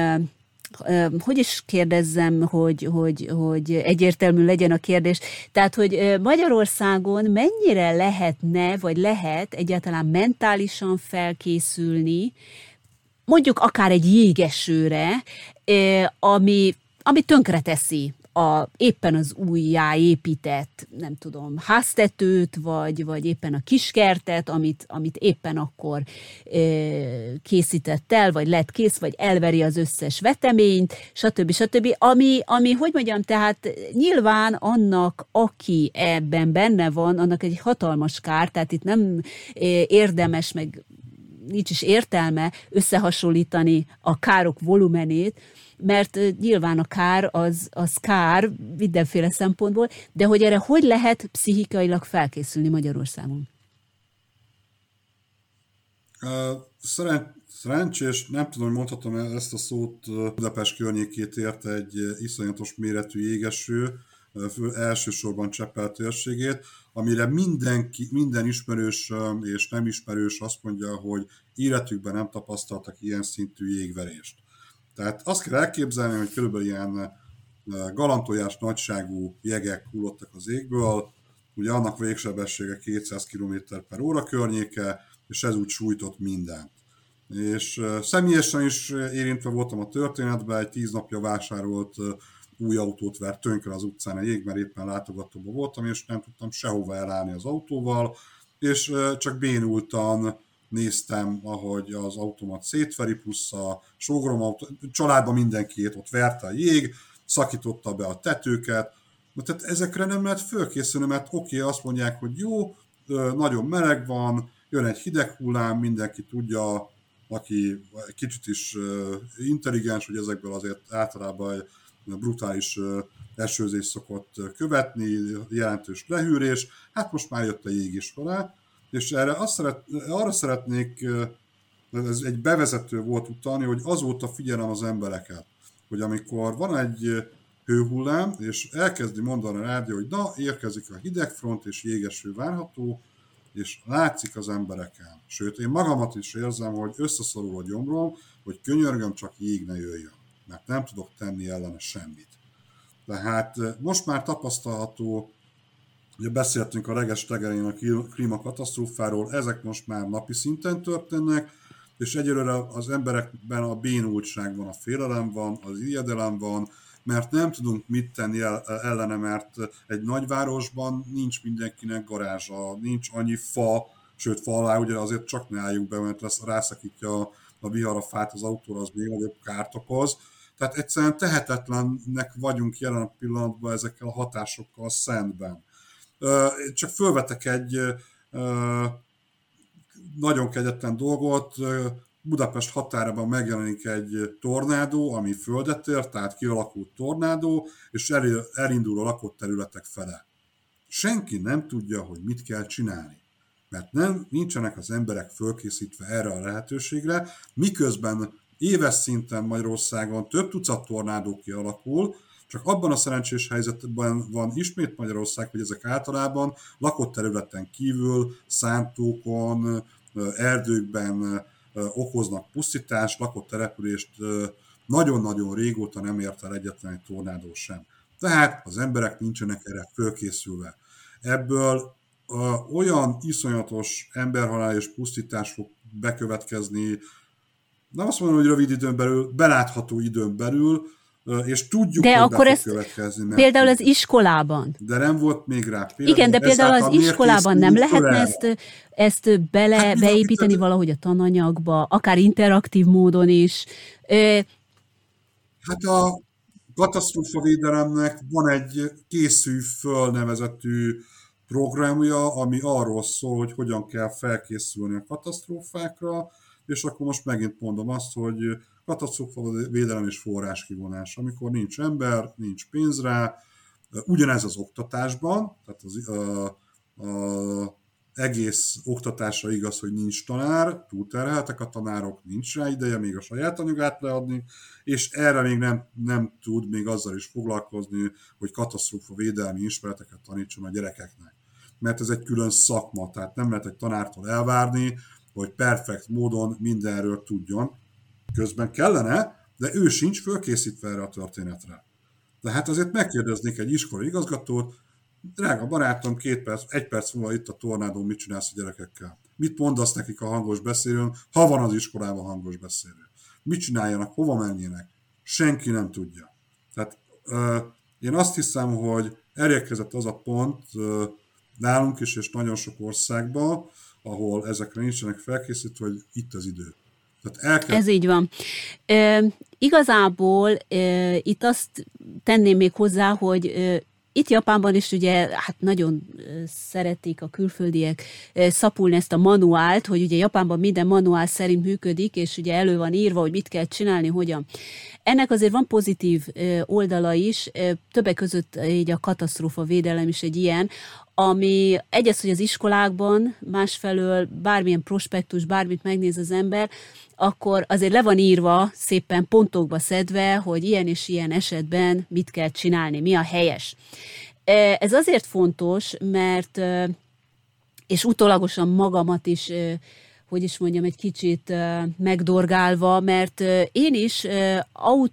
hogy is kérdezzem, hogy, hogy, hogy egyértelmű legyen a kérdés. Tehát, hogy Magyarországon mennyire lehetne, vagy lehet egyáltalán mentálisan felkészülni, mondjuk akár egy jégesőre, ami, ami tönkreteszi a, éppen az újjáépített, nem tudom, háztetőt, vagy, vagy éppen a kiskertet, amit, amit éppen akkor e, készített el, vagy lett kész, vagy elveri az összes veteményt, stb. stb. Ami, ami, hogy mondjam, tehát nyilván annak, aki ebben benne van, annak egy hatalmas kár, tehát itt nem érdemes, meg nincs is értelme összehasonlítani a károk volumenét, mert nyilván a kár az, az kár mindenféle szempontból, de hogy erre hogy lehet pszichikailag felkészülni Magyarországon? szerencsés, nem tudom, hogy mondhatom ezt a szót, Budapest környékét ért egy iszonyatos méretű jégeső, elsősorban Cseppel térségét, amire mindenki, minden ismerős és nem ismerős azt mondja, hogy életükben nem tapasztaltak ilyen szintű jégverést. Tehát azt kell elképzelni, hogy körülbelül ilyen galantoljás nagyságú jegek hullottak az égből, ugye annak végsebessége 200 km per óra környéke, és ez úgy sújtott mindent. És személyesen is érintve voltam a történetben, egy tíz napja vásárolt új autót vert tönkre az utcán egy jég, mert éppen látogatóban voltam, és nem tudtam sehova elállni az autóval, és csak bénultan néztem, ahogy az automat szétveri, plusz a sógrom autó, családban mindenkiét ott verte a jég, szakította be a tetőket, Na, tehát ezekre nem lehet fölkészülni, mert oké, okay, azt mondják, hogy jó, nagyon meleg van, jön egy hideg hullám, mindenki tudja, aki kicsit is intelligens, hogy ezekből azért általában brutális esőzés szokott követni, jelentős lehűrés, hát most már jött a jég is vele, és erre azt szeret, arra szeretnék, ez egy bevezető volt utalni, hogy azóta figyelem az embereket, hogy amikor van egy hőhullám, és elkezdi mondani a rádió, hogy na, érkezik a hidegfront, és jégeső várható, és látszik az embereken. Sőt, én magamat is érzem, hogy összeszorul a gyomrom, hogy könyörgöm, csak jég ne jöjjön, mert nem tudok tenni ellene semmit. Tehát most már tapasztalható Ugye beszéltünk a reges tegelén a klímakatasztrófáról, ezek most már napi szinten történnek, és egyelőre az emberekben a bénultság van, a félelem van, az ijedelem van, mert nem tudunk mit tenni ellene, mert egy nagyvárosban nincs mindenkinek garázsa, nincs annyi fa, sőt fa alá ugye azért csak ne álljunk be, mert lesz, rászakítja a vihar a fát az autóra, az még nagyobb kárt okoz. Tehát egyszerűen tehetetlennek vagyunk jelen pillanatban ezekkel a hatásokkal szemben. Csak fölvetek egy nagyon kegyetlen dolgot, Budapest határában megjelenik egy tornádó, ami földet ér, tehát kialakult tornádó, és elindul a lakott területek fele. Senki nem tudja, hogy mit kell csinálni, mert nem, nincsenek az emberek fölkészítve erre a lehetőségre, miközben éves szinten Magyarországon több tucat tornádó kialakul, csak abban a szerencsés helyzetben van ismét Magyarország, hogy ezek általában lakott területen kívül, szántókon, erdőkben okoznak pusztítást, lakott települést nagyon-nagyon régóta nem ért el egyetlen egy tornádó sem. Tehát az emberek nincsenek erre fölkészülve. Ebből olyan iszonyatos emberhalál és pusztítás fog bekövetkezni, nem azt mondom, hogy rövid időn belül, belátható időn belül, és tudjuk, de hogy akkor ezt például az iskolában. De nem volt még rá például. Igen, de például az iskolában nem lehetne ezt, ezt bele, hát, beépíteni valahogy a tananyagba, akár interaktív módon is. Hát a katasztrófa védelemnek van egy készű föl nevezetű programja, ami arról szól, hogy hogyan kell felkészülni a katasztrófákra, és akkor most megint mondom azt, hogy katasztrófa védelem és forráskivonás. Amikor nincs ember, nincs pénz rá, ugyanez az oktatásban, tehát az a, a, egész oktatásra igaz, hogy nincs tanár, túlterheltek a tanárok, nincs rá ideje még a saját anyagát leadni, és erre még nem, nem tud még azzal is foglalkozni, hogy katasztrófa védelmi ismereteket tanítson a gyerekeknek. Mert ez egy külön szakma, tehát nem lehet egy tanártól elvárni, hogy perfekt módon mindenről tudjon. Közben kellene, de ő sincs fölkészítve erre a történetre. De hát azért megkérdeznék egy iskola igazgatót, drága barátom, két perc, egy perc múlva itt a tornádó, mit csinálsz a gyerekekkel? Mit mondasz nekik a hangos beszélőn, ha van az iskolában hangos beszélő? Mit csináljanak, hova menjenek? Senki nem tudja. Tehát Én azt hiszem, hogy elérkezett az a pont nálunk is, és nagyon sok országban, ahol ezekre nincsenek felkészítve, hogy itt az idő. Tehát el kell... Ez így van. E, igazából e, itt azt tenném még hozzá, hogy e, itt Japánban is ugye hát nagyon szeretik a külföldiek szapulni ezt a manuált, hogy ugye Japánban minden manuál szerint működik, és ugye elő van írva, hogy mit kell csinálni, hogyan. Ennek azért van pozitív oldala is, többek között így a katasztrófa védelem is egy ilyen, ami egyes, hogy az iskolákban, másfelől bármilyen prospektus, bármit megnéz az ember, akkor azért le van írva, szépen pontokba szedve, hogy ilyen és ilyen esetben mit kell csinálni, mi a helyes. Ez azért fontos, mert és utólagosan magamat is hogy is mondjam, egy kicsit megdorgálva, mert én is aut,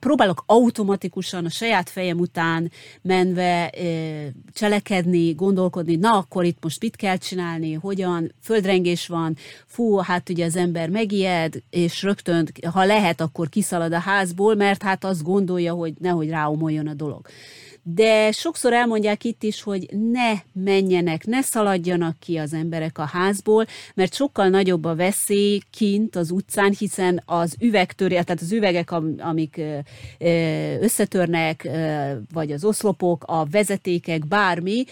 próbálok automatikusan a saját fejem után menve cselekedni, gondolkodni, na akkor itt most mit kell csinálni, hogyan, földrengés van, fú, hát ugye az ember megijed, és rögtön, ha lehet, akkor kiszalad a házból, mert hát azt gondolja, hogy nehogy ráomoljon a dolog de sokszor elmondják itt is, hogy ne menjenek, ne szaladjanak ki az emberek a házból, mert sokkal nagyobb a veszély kint az utcán, hiszen az üvegtöré, tehát az üvegek, amik összetörnek, vagy az oszlopok, a vezetékek, bármi,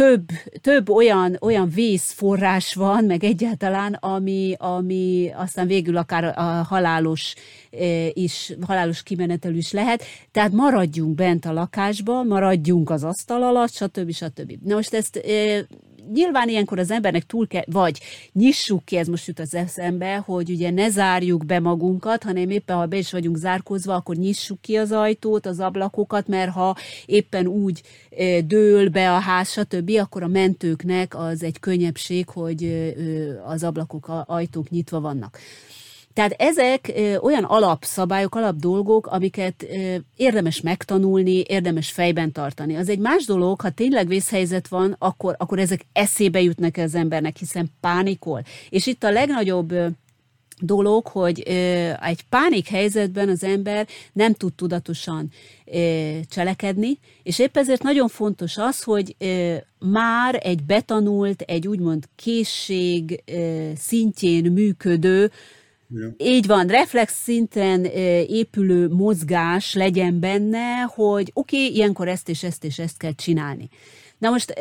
több, több olyan, olyan vészforrás van, meg egyáltalán, ami, ami aztán végül akár a halálos e, is, halálos kimenetelű is lehet. Tehát maradjunk bent a lakásban, maradjunk az asztal alatt, stb. stb. Na most ezt e, nyilván ilyenkor az embernek túl kell, vagy nyissuk ki, ez most jut az eszembe, hogy ugye ne zárjuk be magunkat, hanem éppen ha be is vagyunk zárkozva, akkor nyissuk ki az ajtót, az ablakokat, mert ha éppen úgy dől be a ház, stb., akkor a mentőknek az egy könnyebbség, hogy az ablakok, ajtók nyitva vannak. Tehát ezek olyan alapszabályok, alapdolgok, amiket érdemes megtanulni, érdemes fejben tartani. Az egy más dolog, ha tényleg vészhelyzet van, akkor, akkor ezek eszébe jutnak az embernek, hiszen pánikol. És itt a legnagyobb dolog, hogy egy pánik helyzetben az ember nem tud tudatosan cselekedni, és épp ezért nagyon fontos az, hogy már egy betanult, egy úgymond készség szintjén működő Így van, reflex szinten épülő mozgás legyen benne, hogy oké, okay, ilyenkor ezt és ezt és ezt kell csinálni. Na most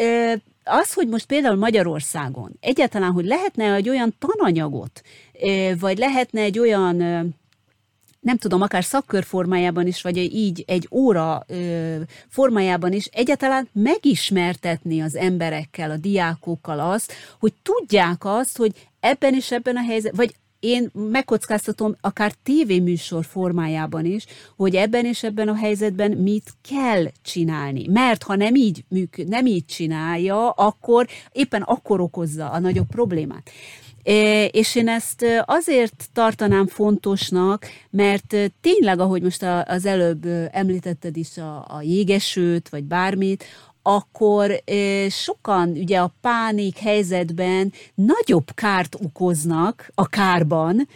az, hogy most például Magyarországon egyáltalán, hogy lehetne egy olyan tananyagot, vagy lehetne egy olyan nem tudom, akár szakkör formájában is, vagy így egy óra formájában is egyáltalán megismertetni az emberekkel, a diákokkal azt, hogy tudják azt, hogy ebben és ebben a helyzetben, vagy én megkockáztatom akár tévéműsor formájában is, hogy ebben és ebben a helyzetben mit kell csinálni. Mert ha nem így működ, nem így csinálja, akkor éppen akkor okozza a nagyobb problémát. És én ezt azért tartanám fontosnak, mert tényleg, ahogy most az előbb említetted is a, a jégesőt, vagy bármit, akkor sokan ugye a pánik helyzetben nagyobb kárt okoznak a kárban,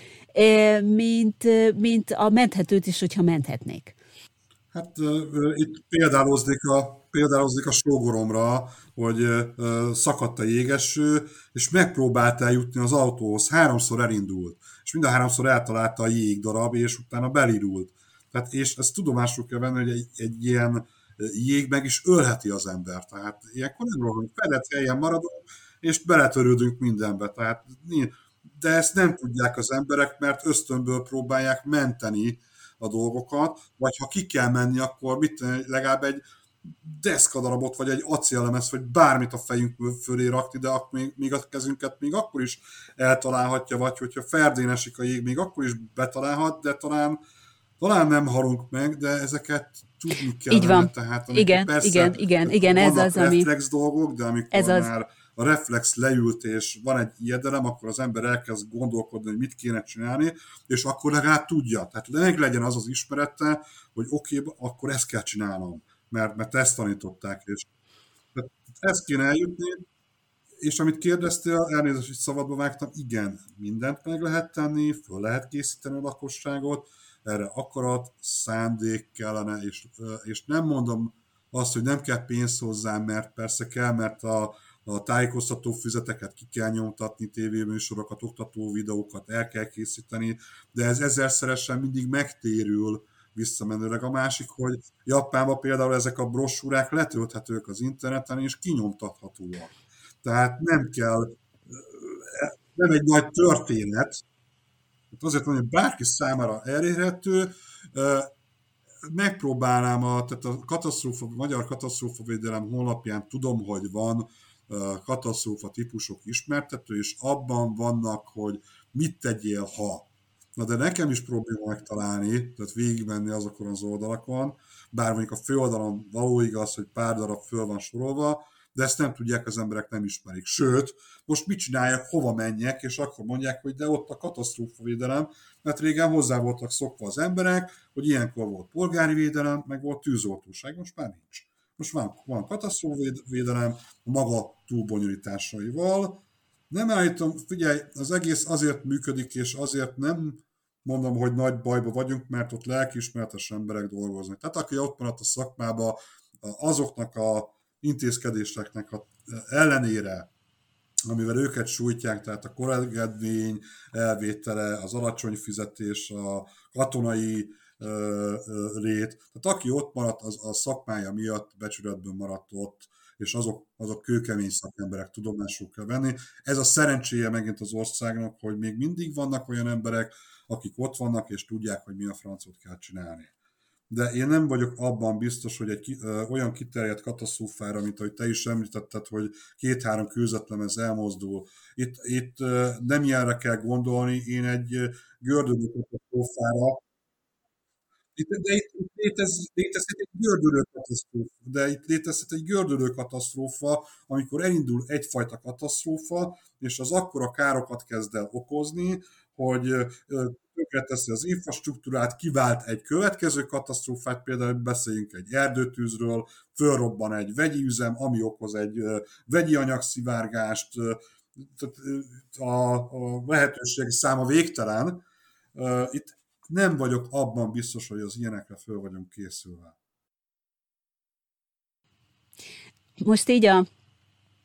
mint, mint a menthetőt is, hogyha menthetnék. Hát itt példáloznék a, példáloznék a sógoromra, hogy szakadt a jégeső, és megpróbált eljutni az autóhoz, háromszor elindult, és mind a háromszor eltalálta a jégdarab, és utána belirult. Tehát, és ezt tudomásul kell venni, hogy egy, egy ilyen jég meg is ölheti az ember. Tehát ilyenkor nem rohanunk, fedett helyen maradunk, és beletörődünk mindenbe. Tehát, de ezt nem tudják az emberek, mert ösztönből próbálják menteni a dolgokat, vagy ha ki kell menni, akkor mit legalább egy deszkadarabot, vagy egy acélemezt, vagy bármit a fejünk fölé rakni, de még, még a kezünket még akkor is eltalálhatja, vagy hogyha ferdénesik a jég, még akkor is betalálhat, de talán talán nem halunk meg, de ezeket tudni kell. Így van. Tehát, igen, persze, igen, igen, igen, ez az, ami... reflex dolgok, de amikor ez az... már a reflex leült, és van egy ijedelem, akkor az ember elkezd gondolkodni, hogy mit kéne csinálni, és akkor legalább tudja. Tehát meg legyen az az ismerete, hogy oké, okay, akkor ezt kell csinálnom, mert, mert ezt tanították, és ezt kéne eljutni, és amit kérdeztél, elnézést, hogy szabadba vágtam, igen, mindent meg lehet tenni, föl lehet készíteni a lakosságot, erre akarat, szándék kellene, és, és nem mondom azt, hogy nem kell pénz hozzá, mert persze kell, mert a, a tájékoztató füzeteket ki kell nyomtatni, tévéműsorokat, oktató videókat el kell készíteni, de ez ezerszeresen mindig megtérül visszamenőleg. A másik, hogy Japánban például ezek a brosúrák letölthetők az interneten, és kinyomtathatóak. Tehát nem kell, nem egy nagy történet, azért mondom, hogy bárki számára elérhető, megpróbálnám, a, tehát a katasztrófa, a Magyar Katasztrófavédelem honlapján tudom, hogy van katasztrófa típusok ismertető, és abban vannak, hogy mit tegyél, ha. Na de nekem is probléma megtalálni, tehát végigmenni azokon az oldalakon, bár mondjuk a főoldalon való igaz, hogy pár darab föl van sorolva, de ezt nem tudják, az emberek nem ismerik. Sőt, most mit csináljak, hova menjek, és akkor mondják, hogy de ott a katasztrófavédelem, mert régen hozzá voltak szokva az emberek, hogy ilyenkor volt polgári védelem, meg volt tűzoltóság, most már nincs. Most van, van katasztrófavédelem a maga túlbonyolításaival. Nem állítom, figyelj, az egész azért működik, és azért nem mondom, hogy nagy bajba vagyunk, mert ott lelkiismeretes emberek dolgoznak. Tehát aki ott maradt a szakmába, azoknak a intézkedéseknek a ellenére, amivel őket sújtják, tehát a korregedvény elvétele, az alacsony fizetés, a katonai rét. Tehát aki ott maradt, az a szakmája miatt becsületben maradt ott, és azok, azok kőkemény szakemberek tudomásul kell venni. Ez a szerencséje megint az országnak, hogy még mindig vannak olyan emberek, akik ott vannak, és tudják, hogy mi a francot kell csinálni. De én nem vagyok abban biztos, hogy egy ö, olyan kiterjedt katasztrófára, mint ahogy te is említetted, hogy két-három kőzetlemez elmozdul. Itt, itt ö, nem ilyenre kell gondolni, én egy gördülő katasztrófára, itt, de itt, itt létez, létezhet egy gördülő katasztrófa, de itt létezhet egy gördülő katasztrófa, amikor elindul egyfajta katasztrófa, és az akkora károkat kezd el okozni, hogy tönkreteszi az infrastruktúrát, kivált egy következő katasztrófát, például beszéljünk egy erdőtűzről, fölrobban egy vegyi üzem, ami okoz egy vegyi anyagszivárgást, a, a lehetőség száma végtelen. Itt nem vagyok abban biztos, hogy az ilyenekre föl vagyunk készülve. Most így a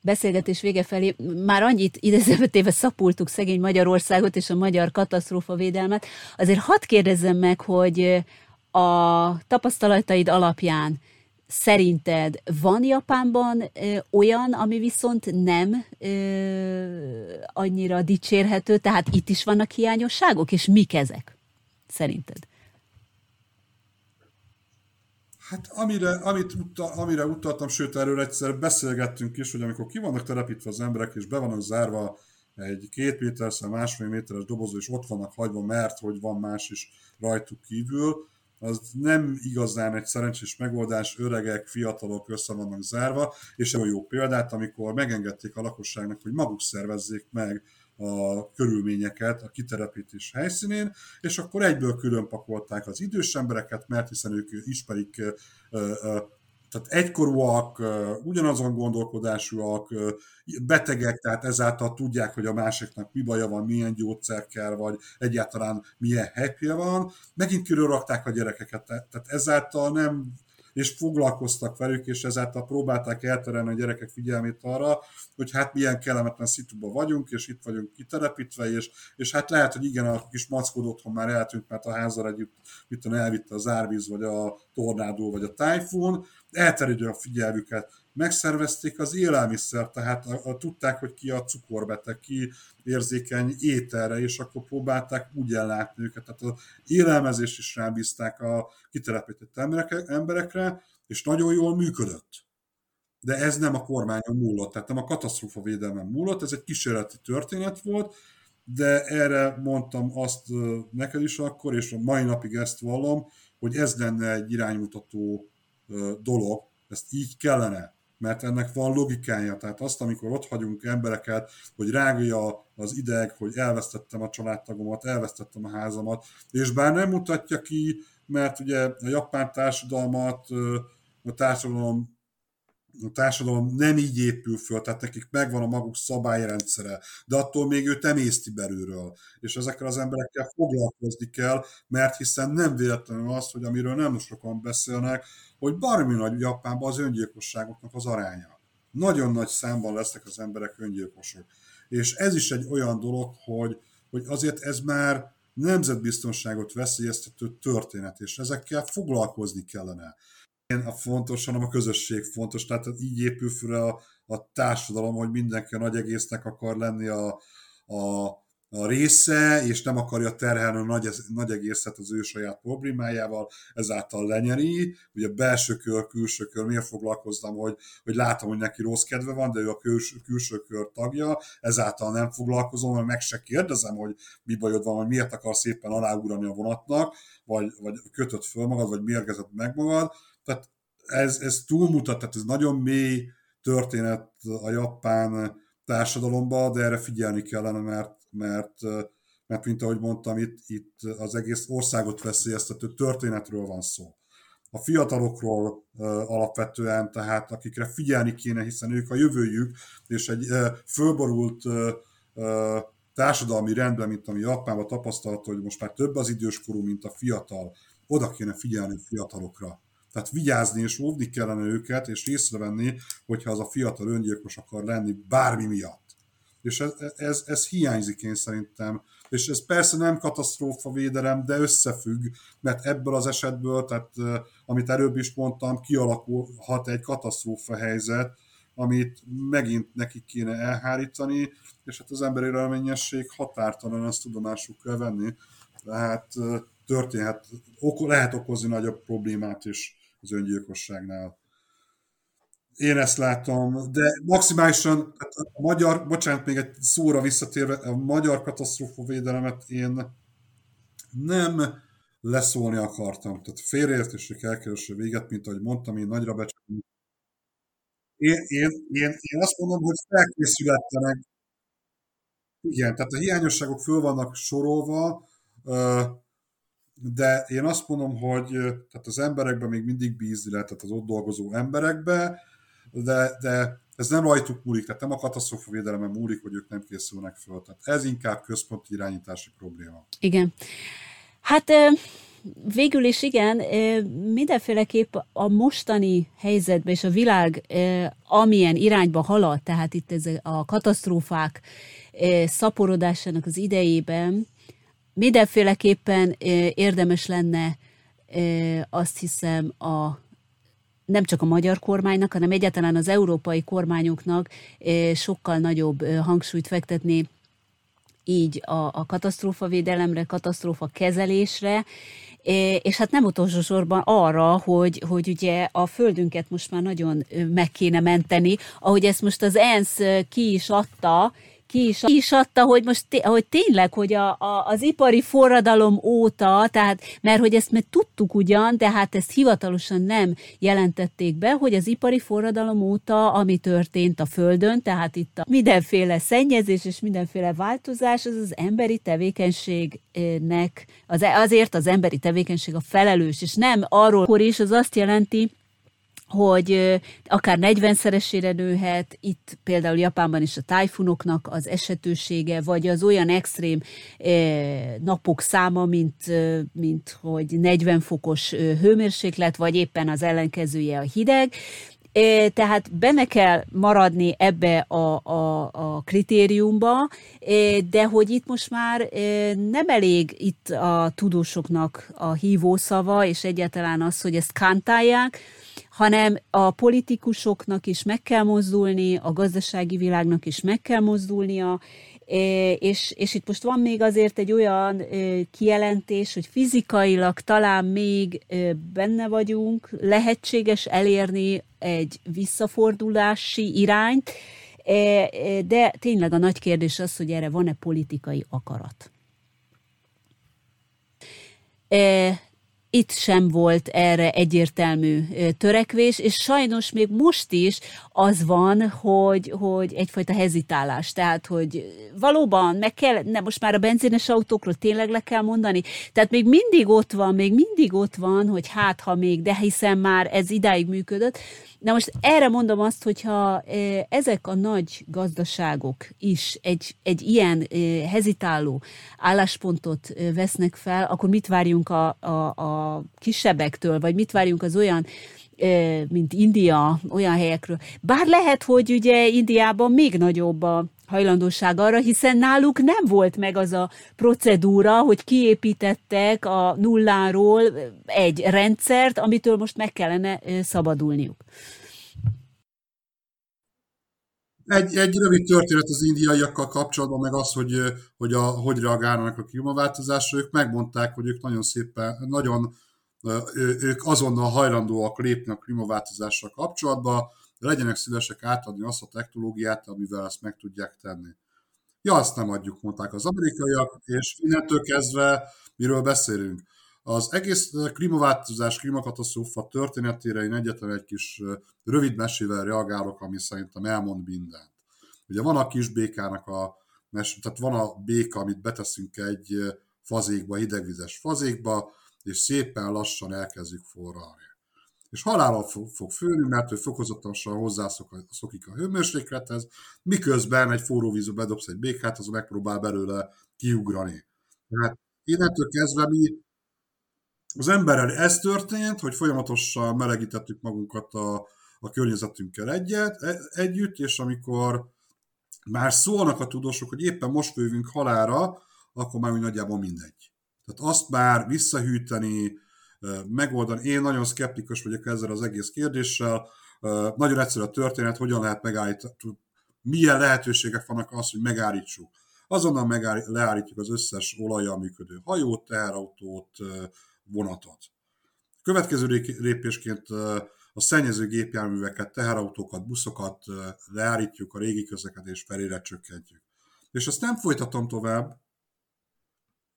beszélgetés vége felé már annyit idézőbetéve szapultuk szegény Magyarországot és a magyar katasztrófa védelmet. Azért hadd kérdezzem meg, hogy a tapasztalataid alapján szerinted van Japánban ö, olyan, ami viszont nem ö, annyira dicsérhető, tehát itt is vannak hiányosságok, és mik ezek? szerinted? Hát amire, amit uta, amire utaltam, sőt erről egyszer beszélgettünk is, hogy amikor ki vannak telepítve az emberek, és be vannak zárva egy két méter, másfél méteres dobozó, és ott vannak hagyva, mert hogy van más is rajtuk kívül, az nem igazán egy szerencsés megoldás, öregek, fiatalok össze vannak zárva, és egy jó példát, amikor megengedték a lakosságnak, hogy maguk szervezzék meg a körülményeket a kitelepítés helyszínén, és akkor egyből külön pakolták az idős embereket, mert hiszen ők ismerik tehát egykorúak, ugyanazon gondolkodásúak, betegek, tehát ezáltal tudják, hogy a másiknak mi baja van, milyen gyógyszer kell, vagy egyáltalán milyen happy van. Megint körülrakták a gyerekeket, tehát ezáltal nem és foglalkoztak velük, és ezáltal próbálták elterelni a gyerekek figyelmét arra, hogy hát milyen kellemetlen szituban vagyunk, és itt vagyunk kitelepítve, és, és hát lehet, hogy igen, a kis mackod otthon már eltűnt, mert a házal együtt mit tudom, elvitte az árvíz, vagy a tornádó, vagy a tájfun, elterjedő a figyelmüket megszervezték az élelmiszer, tehát a, a, tudták, hogy ki a cukorbeteg, ki érzékeny ételre, és akkor próbálták úgy ellátni őket. Tehát az élelmezés is rábízták a kitelepített emberekre, és nagyon jól működött. De ez nem a kormányon múlott, tehát nem a katasztrófa védelmen múlott, ez egy kísérleti történet volt, de erre mondtam azt neked is akkor, és a mai napig ezt vallom, hogy ez lenne egy iránymutató dolog, ezt így kellene mert ennek van logikája. Tehát azt, amikor ott hagyunk embereket, hogy rágja az ideg, hogy elvesztettem a családtagomat, elvesztettem a házamat, és bár nem mutatja ki, mert ugye a japán társadalmat, a társadalom a társadalom nem így épül föl, tehát nekik megvan a maguk szabályrendszere, de attól még ő emészti belülről. És ezekkel az emberekkel foglalkozni kell, mert hiszen nem véletlenül az, hogy amiről nem sokan beszélnek, hogy barmi nagy Japánban az öngyilkosságoknak az aránya. Nagyon nagy számban lesznek az emberek öngyilkosok. És ez is egy olyan dolog, hogy, hogy azért ez már nemzetbiztonságot veszélyeztető történet, és ezekkel foglalkozni kellene a fontos, hanem a közösség fontos. Tehát így épül fel a, a társadalom, hogy mindenki a nagy egésznek akar lenni a, a, a része, és nem akarja terhelni a nagy, nagy egészet az ő saját problémájával, ezáltal lenyeri. Ugye belső kör, külső kör, miért foglalkoztam, hogy, hogy látom, hogy neki rossz kedve van, de ő a külső, külső kör tagja, ezáltal nem foglalkozom, mert meg se kérdezem, hogy mi bajod van, hogy miért akarsz szépen aláugrani a vonatnak, vagy, vagy kötött föl magad, vagy mérgezett meg magad, tehát ez, ez túlmutat, tehát ez nagyon mély történet a japán társadalomba, de erre figyelni kellene, mert, mert, mert mint ahogy mondtam, itt, itt az egész országot veszélyeztető történetről van szó. A fiatalokról alapvetően, tehát akikre figyelni kéne, hiszen ők a jövőjük, és egy fölborult társadalmi rendben, mint ami Japánban tapasztalható, hogy most már több az időskorú, mint a fiatal, oda kéne figyelni a fiatalokra tehát vigyázni és óvni kellene őket, és észrevenni, hogyha az a fiatal öngyilkos akar lenni bármi miatt. És ez, ez, ez hiányzik én szerintem. És ez persze nem katasztrófa védelem, de összefügg, mert ebből az esetből, tehát amit előbb is mondtam, kialakulhat egy katasztrófa helyzet, amit megint nekik kéne elhárítani, és hát az emberi reményesség határtalan, ezt tudomásuk kell venni. Tehát történhet, lehet okozni nagyobb problémát is az öngyilkosságnál. Én ezt látom, de maximálisan a magyar, bocsánat, még egy szóra visszatérve, a magyar katasztrófavédelemet én nem leszólni akartam. Tehát félreértések elkerülse véget, mint ahogy mondtam, én nagyra becsülöm. Én, én, én, én azt mondom, hogy felkészületlenek. Igen, tehát a hiányosságok föl vannak sorolva, de én azt mondom, hogy tehát az emberekben még mindig bízni lehet, tehát az ott dolgozó emberekbe, de, de ez nem rajtuk múlik, tehát nem a katasztrófa védelemen múlik, hogy ők nem készülnek föl. Tehát ez inkább központi irányítási probléma. Igen. Hát végül is igen, mindenféleképp a mostani helyzetben és a világ amilyen irányba halad, tehát itt ez a katasztrófák szaporodásának az idejében, mindenféleképpen érdemes lenne azt hiszem a nem csak a magyar kormánynak, hanem egyáltalán az európai kormányoknak sokkal nagyobb hangsúlyt fektetni így a, a katasztrófavédelemre, katasztrófa kezelésre, és hát nem utolsó sorban arra, hogy, hogy ugye a földünket most már nagyon meg kéne menteni, ahogy ezt most az ENSZ ki is adta, ki is, ki is adta, hogy most hogy tényleg, hogy a, a, az ipari forradalom óta, tehát, mert hogy ezt meg tudtuk ugyan, de hát ezt hivatalosan nem jelentették be, hogy az ipari forradalom óta, ami történt a Földön, tehát itt a mindenféle szennyezés és mindenféle változás, az az emberi tevékenységnek, az, azért az emberi tevékenység a felelős, és nem arról, akkor is az azt jelenti, hogy akár 40-szeresére nőhet, itt például Japánban is a tájfunoknak az esetősége, vagy az olyan extrém napok száma, mint, mint hogy 40 fokos hőmérséklet, vagy éppen az ellenkezője a hideg. Tehát benne kell maradni ebbe a, a, a kritériumba, de hogy itt most már nem elég itt a tudósoknak a hívószava, és egyáltalán az, hogy ezt kantálják, hanem a politikusoknak is meg kell mozdulni, a gazdasági világnak is meg kell mozdulnia, és, és itt most van még azért egy olyan kijelentés, hogy fizikailag talán még benne vagyunk, lehetséges elérni egy visszafordulási irányt, de tényleg a nagy kérdés az, hogy erre van-e politikai akarat. Itt sem volt erre egyértelmű törekvés, és sajnos még most is az van, hogy, hogy egyfajta hezitálás. Tehát, hogy valóban meg kell, ne, most már a benzines autókról tényleg le kell mondani, tehát még mindig ott van, még mindig ott van, hogy hát, ha még, de hiszen már ez idáig működött, Na most erre mondom azt, hogyha ezek a nagy gazdaságok is egy, egy ilyen hezitáló álláspontot vesznek fel, akkor mit várjunk a, a, a kisebbektől, vagy mit várjunk az olyan mint India, olyan helyekről. Bár lehet, hogy ugye Indiában még nagyobb a hajlandóság arra, hiszen náluk nem volt meg az a procedúra, hogy kiépítettek a nulláról egy rendszert, amitől most meg kellene szabadulniuk. Egy, egy rövid történet az indiaiakkal kapcsolatban, meg az, hogy, hogy a, hogy reagálnak a klímaváltozásra. Ők megmondták, hogy ők nagyon szépen, nagyon ők azonnal hajlandóak lépni a klímaváltozással kapcsolatba, de legyenek szívesek átadni azt a technológiát, amivel ezt meg tudják tenni. Ja, azt nem adjuk, mondták az amerikaiak, és innentől kezdve miről beszélünk. Az egész klímaváltozás, klímakatasztrófa történetére én egyetlen egy kis rövid mesével reagálok, ami szerintem elmond mindent. Ugye van a kis békának a mes, tehát van a béka, amit beteszünk egy fazékba, hidegvizes fazékba, és szépen lassan elkezdjük forralni. És halállal fog főni, mert ő fokozatosan hozzászokik a hőmérséklethez, miközben egy forró vízbe bedobsz egy békát, az megpróbál belőle kiugrani. Tehát innentől kezdve mi az emberrel ez történt, hogy folyamatosan melegítettük magunkat a, a környezetünkkel egyet, e, együtt, és amikor már szólnak a tudósok, hogy éppen most fővünk halára, akkor már úgy nagyjából mindegy. Tehát azt már visszahűteni, megoldani. Én nagyon szkeptikus vagyok ezzel az egész kérdéssel. Nagyon egyszerű a történet, hogyan lehet megállítani, milyen lehetőségek vannak az, hogy megállítsuk. Azonnal megáll, leállítjuk az összes olajjal működő hajót, teherautót, vonatot. Következő lépésként a szennyező gépjárműveket, teherautókat, buszokat leállítjuk, a régi közlekedés felére csökkentjük. És ezt nem folytatom tovább,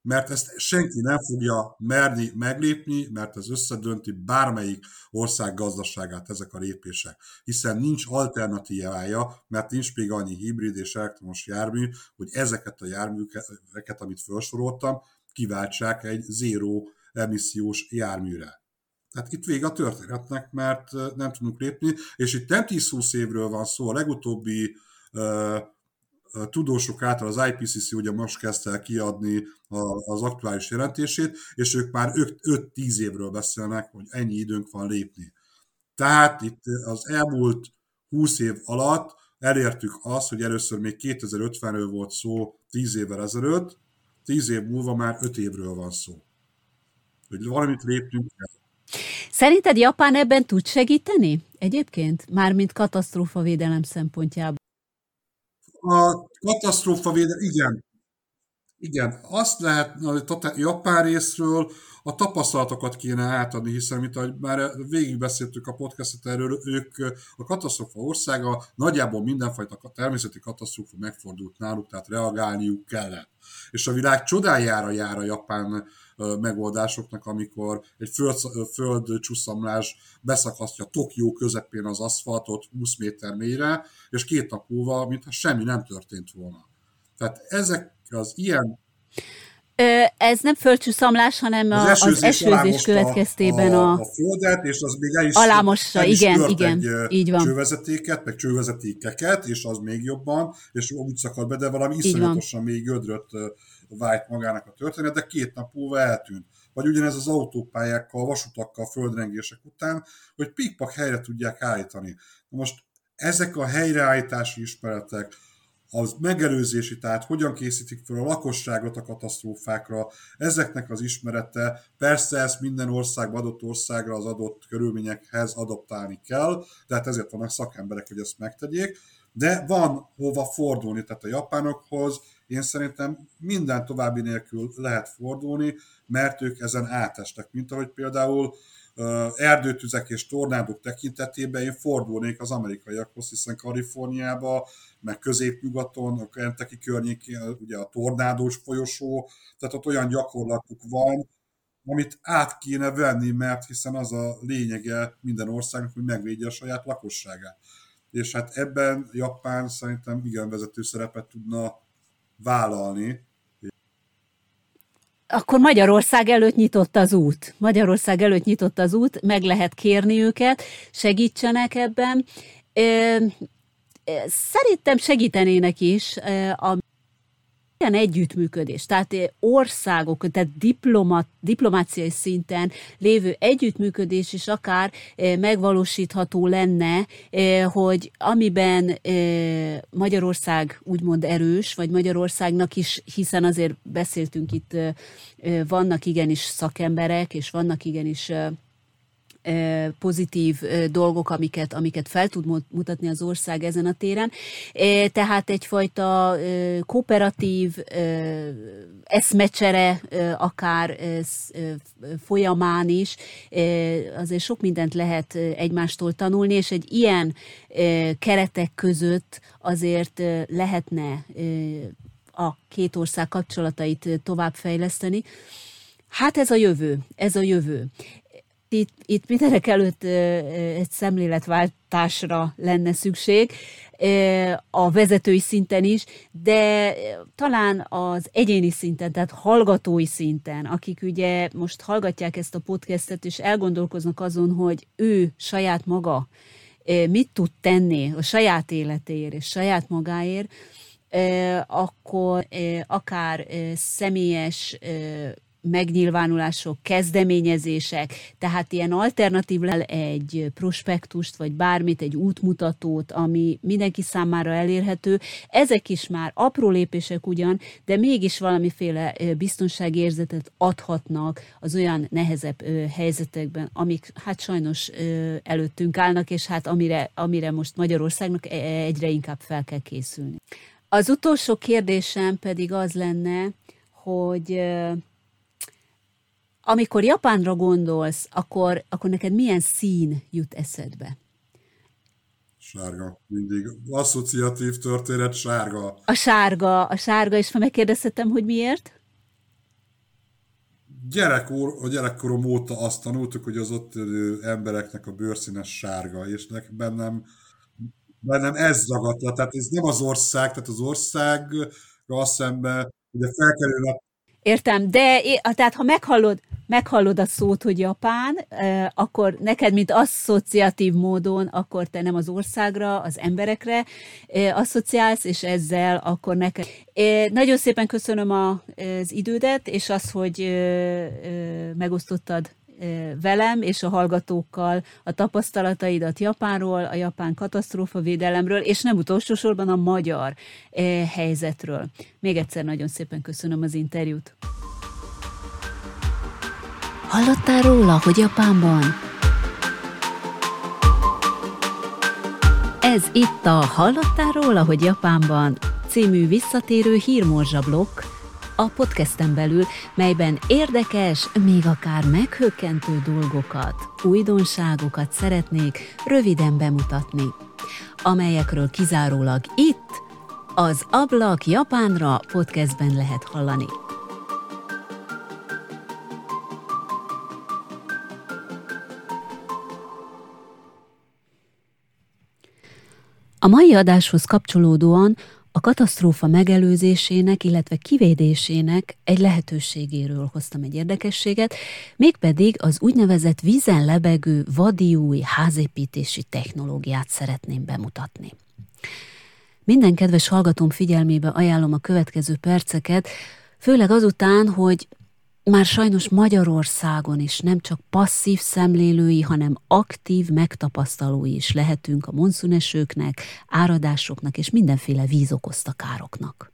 mert ezt senki nem fogja merni meglépni, mert ez összedönti bármelyik ország gazdaságát ezek a lépések. Hiszen nincs alternatívája, mert nincs még annyi hibrid és elektromos jármű, hogy ezeket a járműveket, amit felsoroltam, kiváltsák egy zéró emissziós járműre. Tehát itt vége a történetnek, mert nem tudunk lépni, és itt nem 10-20 évről van szó, a legutóbbi uh, tudósok által az IPCC ugye most kezdte el kiadni az aktuális jelentését, és ők már 5-10 évről beszélnek, hogy ennyi időnk van lépni. Tehát itt az elmúlt 20 év alatt elértük azt, hogy először még 2050-ről volt szó 10 évvel ezelőtt, 10 év múlva már 5 évről van szó. Hogy valamit lépnünk kell. Szerinted Japán ebben tud segíteni egyébként? Mármint védelem szempontjából. A katasztrófa védelem, igen. Igen, azt lehet a japán részről a tapasztalatokat kéne átadni, hiszen, mint ahogy már végigbeszéltük a podcastot erről, ők a katasztrófa országa, nagyjából mindenfajta természeti katasztrófa megfordult náluk, tehát reagálniuk kellett. És a világ csodájára jár a japán megoldásoknak, amikor egy föld, földcsúszamlás beszakasztja Tokió közepén az aszfaltot 20 méter mélyre, és két nap múlva, mintha semmi nem történt volna. Tehát ezek az ilyen ez nem földcsúszamlás, hanem az, esőzés, az esőzés következtében a, a, a földet, és az még el is, alámossa, igen, igen, egy így van. csővezetéket, meg csővezetékeket, és az még jobban, és úgy szakad be, de valami iszonyatosan még gödröt vájt magának a történet, de két nap múlva eltűnt. Vagy ugyanez az autópályákkal, vasutakkal, földrengések után, hogy pikpak helyre tudják állítani. Na most ezek a helyreállítási ismeretek, az megelőzési, tehát hogyan készítik fel a lakosságot a katasztrófákra, ezeknek az ismerete, persze ezt minden országban, adott országra, az adott körülményekhez adaptálni kell, tehát ezért vannak szakemberek, hogy ezt megtegyék, de van hova fordulni, tehát a japánokhoz én szerintem minden további nélkül lehet fordulni, mert ők ezen átestek, mint ahogy például erdőtüzek és tornádok tekintetében én fordulnék az amerikaiakhoz, hiszen Kaliforniába, meg középnyugaton, a Kentucky környékén, ugye a tornádós folyosó, tehát ott olyan gyakorlatuk van, amit át kéne venni, mert hiszen az a lényege minden országnak, hogy megvédje a saját lakosságát. És hát ebben Japán szerintem igen vezető szerepet tudna vállalni, akkor Magyarország előtt nyitott az út. Magyarország előtt nyitott az út, meg lehet kérni őket, segítsenek ebben. Szerintem segítenének is a ilyen együttműködés, tehát országok, tehát diplomat, diplomáciai szinten lévő együttműködés is akár megvalósítható lenne, hogy amiben Magyarország úgymond erős, vagy Magyarországnak is, hiszen azért beszéltünk itt, vannak igenis szakemberek, és vannak igenis pozitív dolgok, amiket, amiket fel tud mutatni az ország ezen a téren. Tehát egyfajta kooperatív eszmecsere akár folyamán is azért sok mindent lehet egymástól tanulni, és egy ilyen keretek között azért lehetne a két ország kapcsolatait továbbfejleszteni. Hát ez a jövő, ez a jövő itt, itt mindenek előtt egy szemléletváltásra lenne szükség a vezetői szinten is, de talán az egyéni szinten, tehát hallgatói szinten, akik ugye most hallgatják ezt a podcastet, és elgondolkoznak azon, hogy ő saját maga mit tud tenni a saját életéért és saját magáért, akkor akár személyes megnyilvánulások, kezdeményezések, tehát ilyen alternatív egy prospektust, vagy bármit, egy útmutatót, ami mindenki számára elérhető. Ezek is már apró lépések ugyan, de mégis valamiféle biztonságérzetet adhatnak az olyan nehezebb helyzetekben, amik hát sajnos előttünk állnak, és hát amire, amire most Magyarországnak e, egyre inkább fel kell készülni. Az utolsó kérdésem pedig az lenne, hogy amikor Japánra gondolsz, akkor, akkor neked milyen szín jut eszedbe? Sárga, mindig. Asszociatív történet, sárga. A sárga, a sárga, és megkérdezhetem, hogy miért? Gyerekor, a gyerekkorom óta azt tanultuk, hogy az ott embereknek a bőrszínes sárga, és nekem bennem, bennem ez zagadt le. Tehát ez nem az ország, tehát az országgal szemben ugye felkerülnek Értem, de tehát ha meghallod, meghallod a szót, hogy Japán, akkor neked, mint asszociatív módon, akkor te nem az országra, az emberekre asszociálsz, és ezzel akkor neked. Nagyon szépen köszönöm az idődet, és az, hogy megosztottad velem és a hallgatókkal a tapasztalataidat Japánról, a japán katasztrófavédelemről, és nem utolsó sorban a magyar helyzetről. Még egyszer nagyon szépen köszönöm az interjút. Hallottál róla, hogy Japánban? Ez itt a Hallottál róla, hogy Japánban című visszatérő hírmorzsablokk, a podcasten belül, melyben érdekes, még akár meghökkentő dolgokat, újdonságokat szeretnék röviden bemutatni, amelyekről kizárólag itt, az Ablak Japánra podcastben lehet hallani. A mai adáshoz kapcsolódóan a katasztrófa megelőzésének, illetve kivédésének egy lehetőségéről hoztam egy érdekességet, mégpedig az úgynevezett vízen lebegő vadiúj házépítési technológiát szeretném bemutatni. Minden kedves hallgatóm figyelmébe ajánlom a következő perceket, főleg azután, hogy már sajnos Magyarországon is nem csak passzív szemlélői, hanem aktív megtapasztalói is lehetünk a monszunesőknek, áradásoknak és mindenféle víz okozta károknak.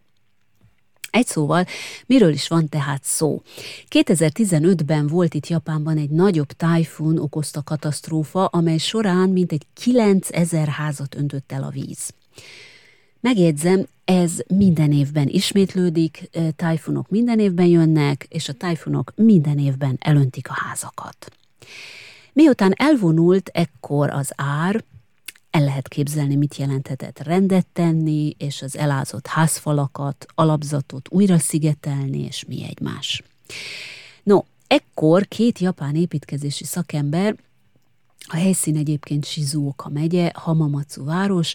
Egy szóval, miről is van tehát szó? 2015-ben volt itt Japánban egy nagyobb tájfun okozta katasztrófa, amely során mintegy 9000 házat öntött el a víz. Megjegyzem, ez minden évben ismétlődik, tájfunok minden évben jönnek, és a tájfunok minden évben elöntik a házakat. Miután elvonult ekkor az ár, el lehet képzelni, mit jelenthetett rendet tenni, és az elázott házfalakat, alapzatot újra szigetelni, és mi egymás. No, Ekkor két japán építkezési szakember, a helyszín egyébként Shizuoka megye, Hamamatsu város,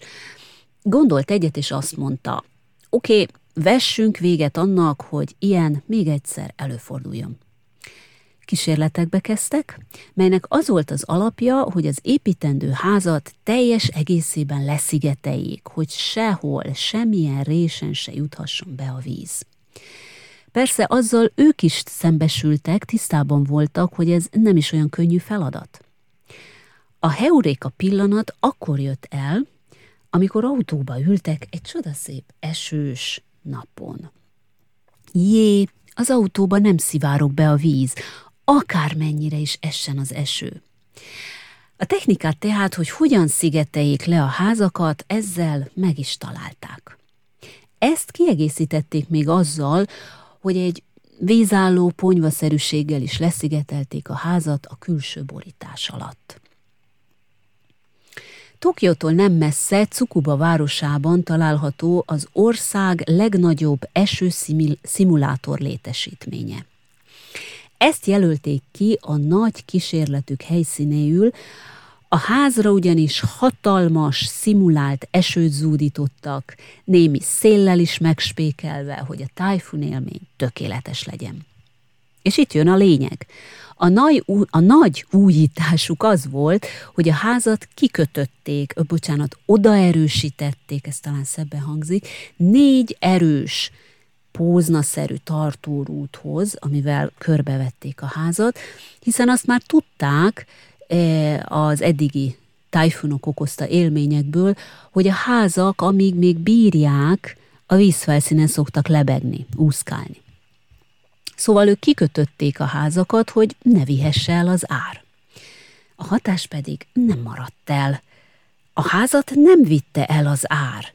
gondolt egyet és azt mondta, oké, okay, vessünk véget annak, hogy ilyen még egyszer előforduljon. Kísérletekbe kezdtek, melynek az volt az alapja, hogy az építendő házat teljes egészében leszigeteljék, hogy sehol, semmilyen résen se juthasson be a víz. Persze azzal ők is szembesültek, tisztában voltak, hogy ez nem is olyan könnyű feladat. A heuréka pillanat akkor jött el, amikor autóba ültek egy csodaszép esős napon. Jé, az autóba nem szivárok be a víz, akármennyire is essen az eső. A technikát tehát, hogy hogyan szigeteljék le a házakat, ezzel meg is találták. Ezt kiegészítették még azzal, hogy egy vízálló ponyvaszerűséggel is leszigetelték a házat a külső borítás alatt. Tokiótól nem messze, Cukuba városában található az ország legnagyobb esőszimulátor létesítménye. Ezt jelölték ki a nagy kísérletük helyszínéül, a házra ugyanis hatalmas, szimulált esőt zúdítottak, némi széllel is megspékelve, hogy a tájfun élmény tökéletes legyen. És itt jön a lényeg. A nagy, a nagy újításuk az volt, hogy a házat kikötötték, ö, bocsánat, odaerősítették, ez talán szebben hangzik, négy erős, póznaszerű tartórúthoz, amivel körbevették a házat, hiszen azt már tudták e, az eddigi tájfunok okozta élményekből, hogy a házak, amíg még bírják, a vízfelszínen szoktak lebegni, úszkálni. Szóval ők kikötötték a házakat, hogy ne vihesse el az ár. A hatás pedig nem maradt el. A házat nem vitte el az ár.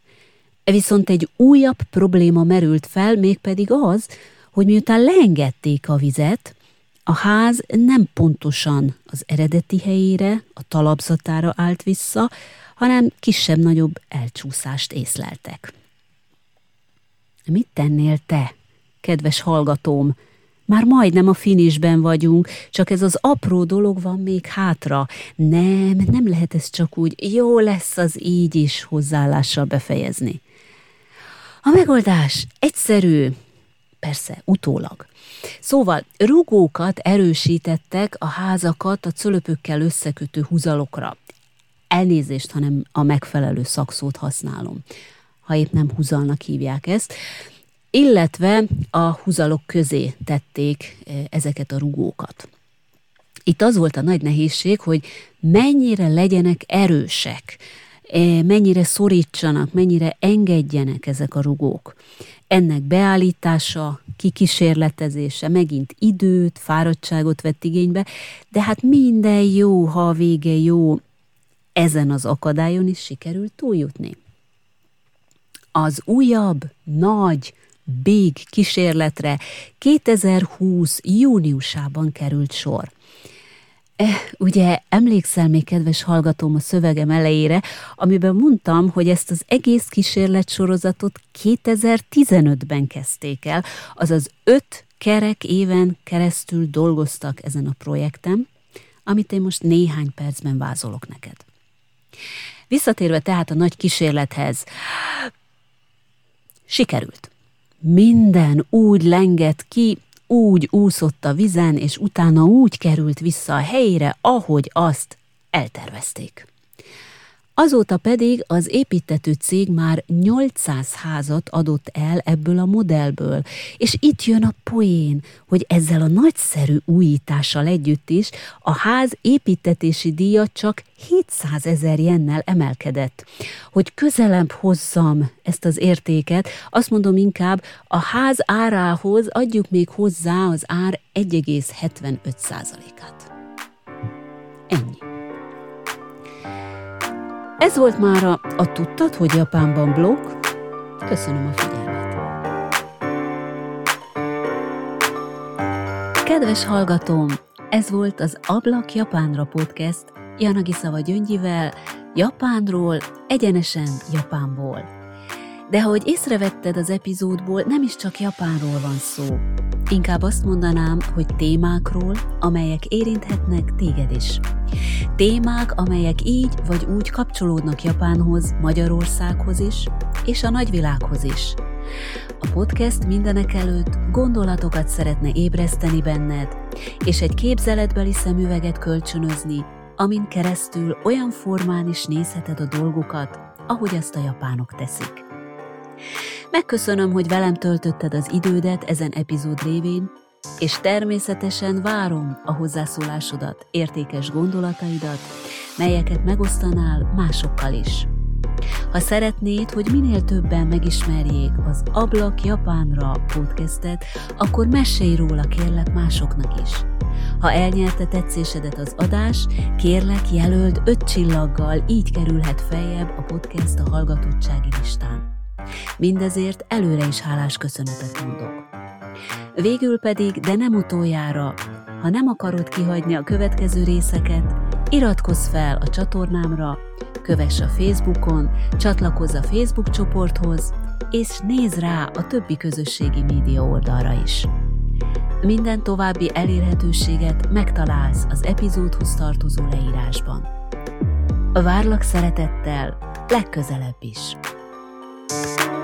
Viszont egy újabb probléma merült fel, mégpedig az, hogy miután leengedték a vizet, a ház nem pontosan az eredeti helyére, a talapzatára állt vissza, hanem kisebb-nagyobb elcsúszást észleltek. Mit tennél te, kedves hallgatóm? Már majdnem a finisben vagyunk, csak ez az apró dolog van még hátra. Nem, nem lehet ez csak úgy, jó lesz az így is hozzáállással befejezni. A megoldás egyszerű, persze utólag. Szóval rugókat erősítettek a házakat a cölöpökkel összekötő húzalokra. Elnézést, hanem a megfelelő szakszót használom, ha épp nem húzalnak hívják ezt illetve a húzalok közé tették e, ezeket a rugókat. Itt az volt a nagy nehézség, hogy mennyire legyenek erősek, e, mennyire szorítsanak, mennyire engedjenek ezek a rugók. Ennek beállítása, kikísérletezése megint időt, fáradtságot vett igénybe, de hát minden jó, ha a vége jó, ezen az akadályon is sikerült túljutni. Az újabb, nagy, Big kísérletre 2020. júniusában került sor. Eh, ugye emlékszel még, kedves hallgatóm, a szövegem elejére, amiben mondtam, hogy ezt az egész kísérletsorozatot 2015-ben kezdték el, azaz öt kerek éven keresztül dolgoztak ezen a projekten, amit én most néhány percben vázolok neked. Visszatérve tehát a nagy kísérlethez, sikerült. Minden úgy lengett ki, úgy úszott a vizen, és utána úgy került vissza a helyére, ahogy azt eltervezték. Azóta pedig az építető cég már 800 házat adott el ebből a modellből, és itt jön a poén, hogy ezzel a nagyszerű újítással együtt is a ház építetési díja csak 700 ezer jennel emelkedett. Hogy közelebb hozzam ezt az értéket, azt mondom inkább, a ház árához adjuk még hozzá az ár 1,75 százalékát. Ennyi. Ez volt már a, Tudtad, hogy Japánban blog. Köszönöm a figyelmet. Kedves hallgatóm, ez volt az Ablak Japánra podcast Janagi Szava Gyöngyivel, Japánról, egyenesen Japánból. De ahogy észrevetted az epizódból, nem is csak Japánról van szó. Inkább azt mondanám, hogy témákról, amelyek érinthetnek téged is. Témák, amelyek így vagy úgy kapcsolódnak Japánhoz, Magyarországhoz is, és a nagyvilághoz is. A podcast mindenek előtt gondolatokat szeretne ébreszteni benned, és egy képzeletbeli szemüveget kölcsönözni, amin keresztül olyan formán is nézheted a dolgokat, ahogy azt a japánok teszik. Megköszönöm, hogy velem töltötted az idődet ezen epizód révén, és természetesen várom a hozzászólásodat, értékes gondolataidat, melyeket megosztanál másokkal is. Ha szeretnéd, hogy minél többen megismerjék az Ablak Japánra podcastet, akkor mesélj róla kérlek másoknak is. Ha elnyerte tetszésedet az adás, kérlek jelöld öt csillaggal, így kerülhet feljebb a podcast a hallgatottsági listán. Mindezért előre is hálás köszönetet mondok. Végül pedig, de nem utoljára, ha nem akarod kihagyni a következő részeket, iratkozz fel a csatornámra, kövess a Facebookon, csatlakozz a Facebook csoporthoz, és nézz rá a többi közösségi média oldalra is. Minden további elérhetőséget megtalálsz az epizódhoz tartozó leírásban. Várlak szeretettel legközelebb is! Thank you.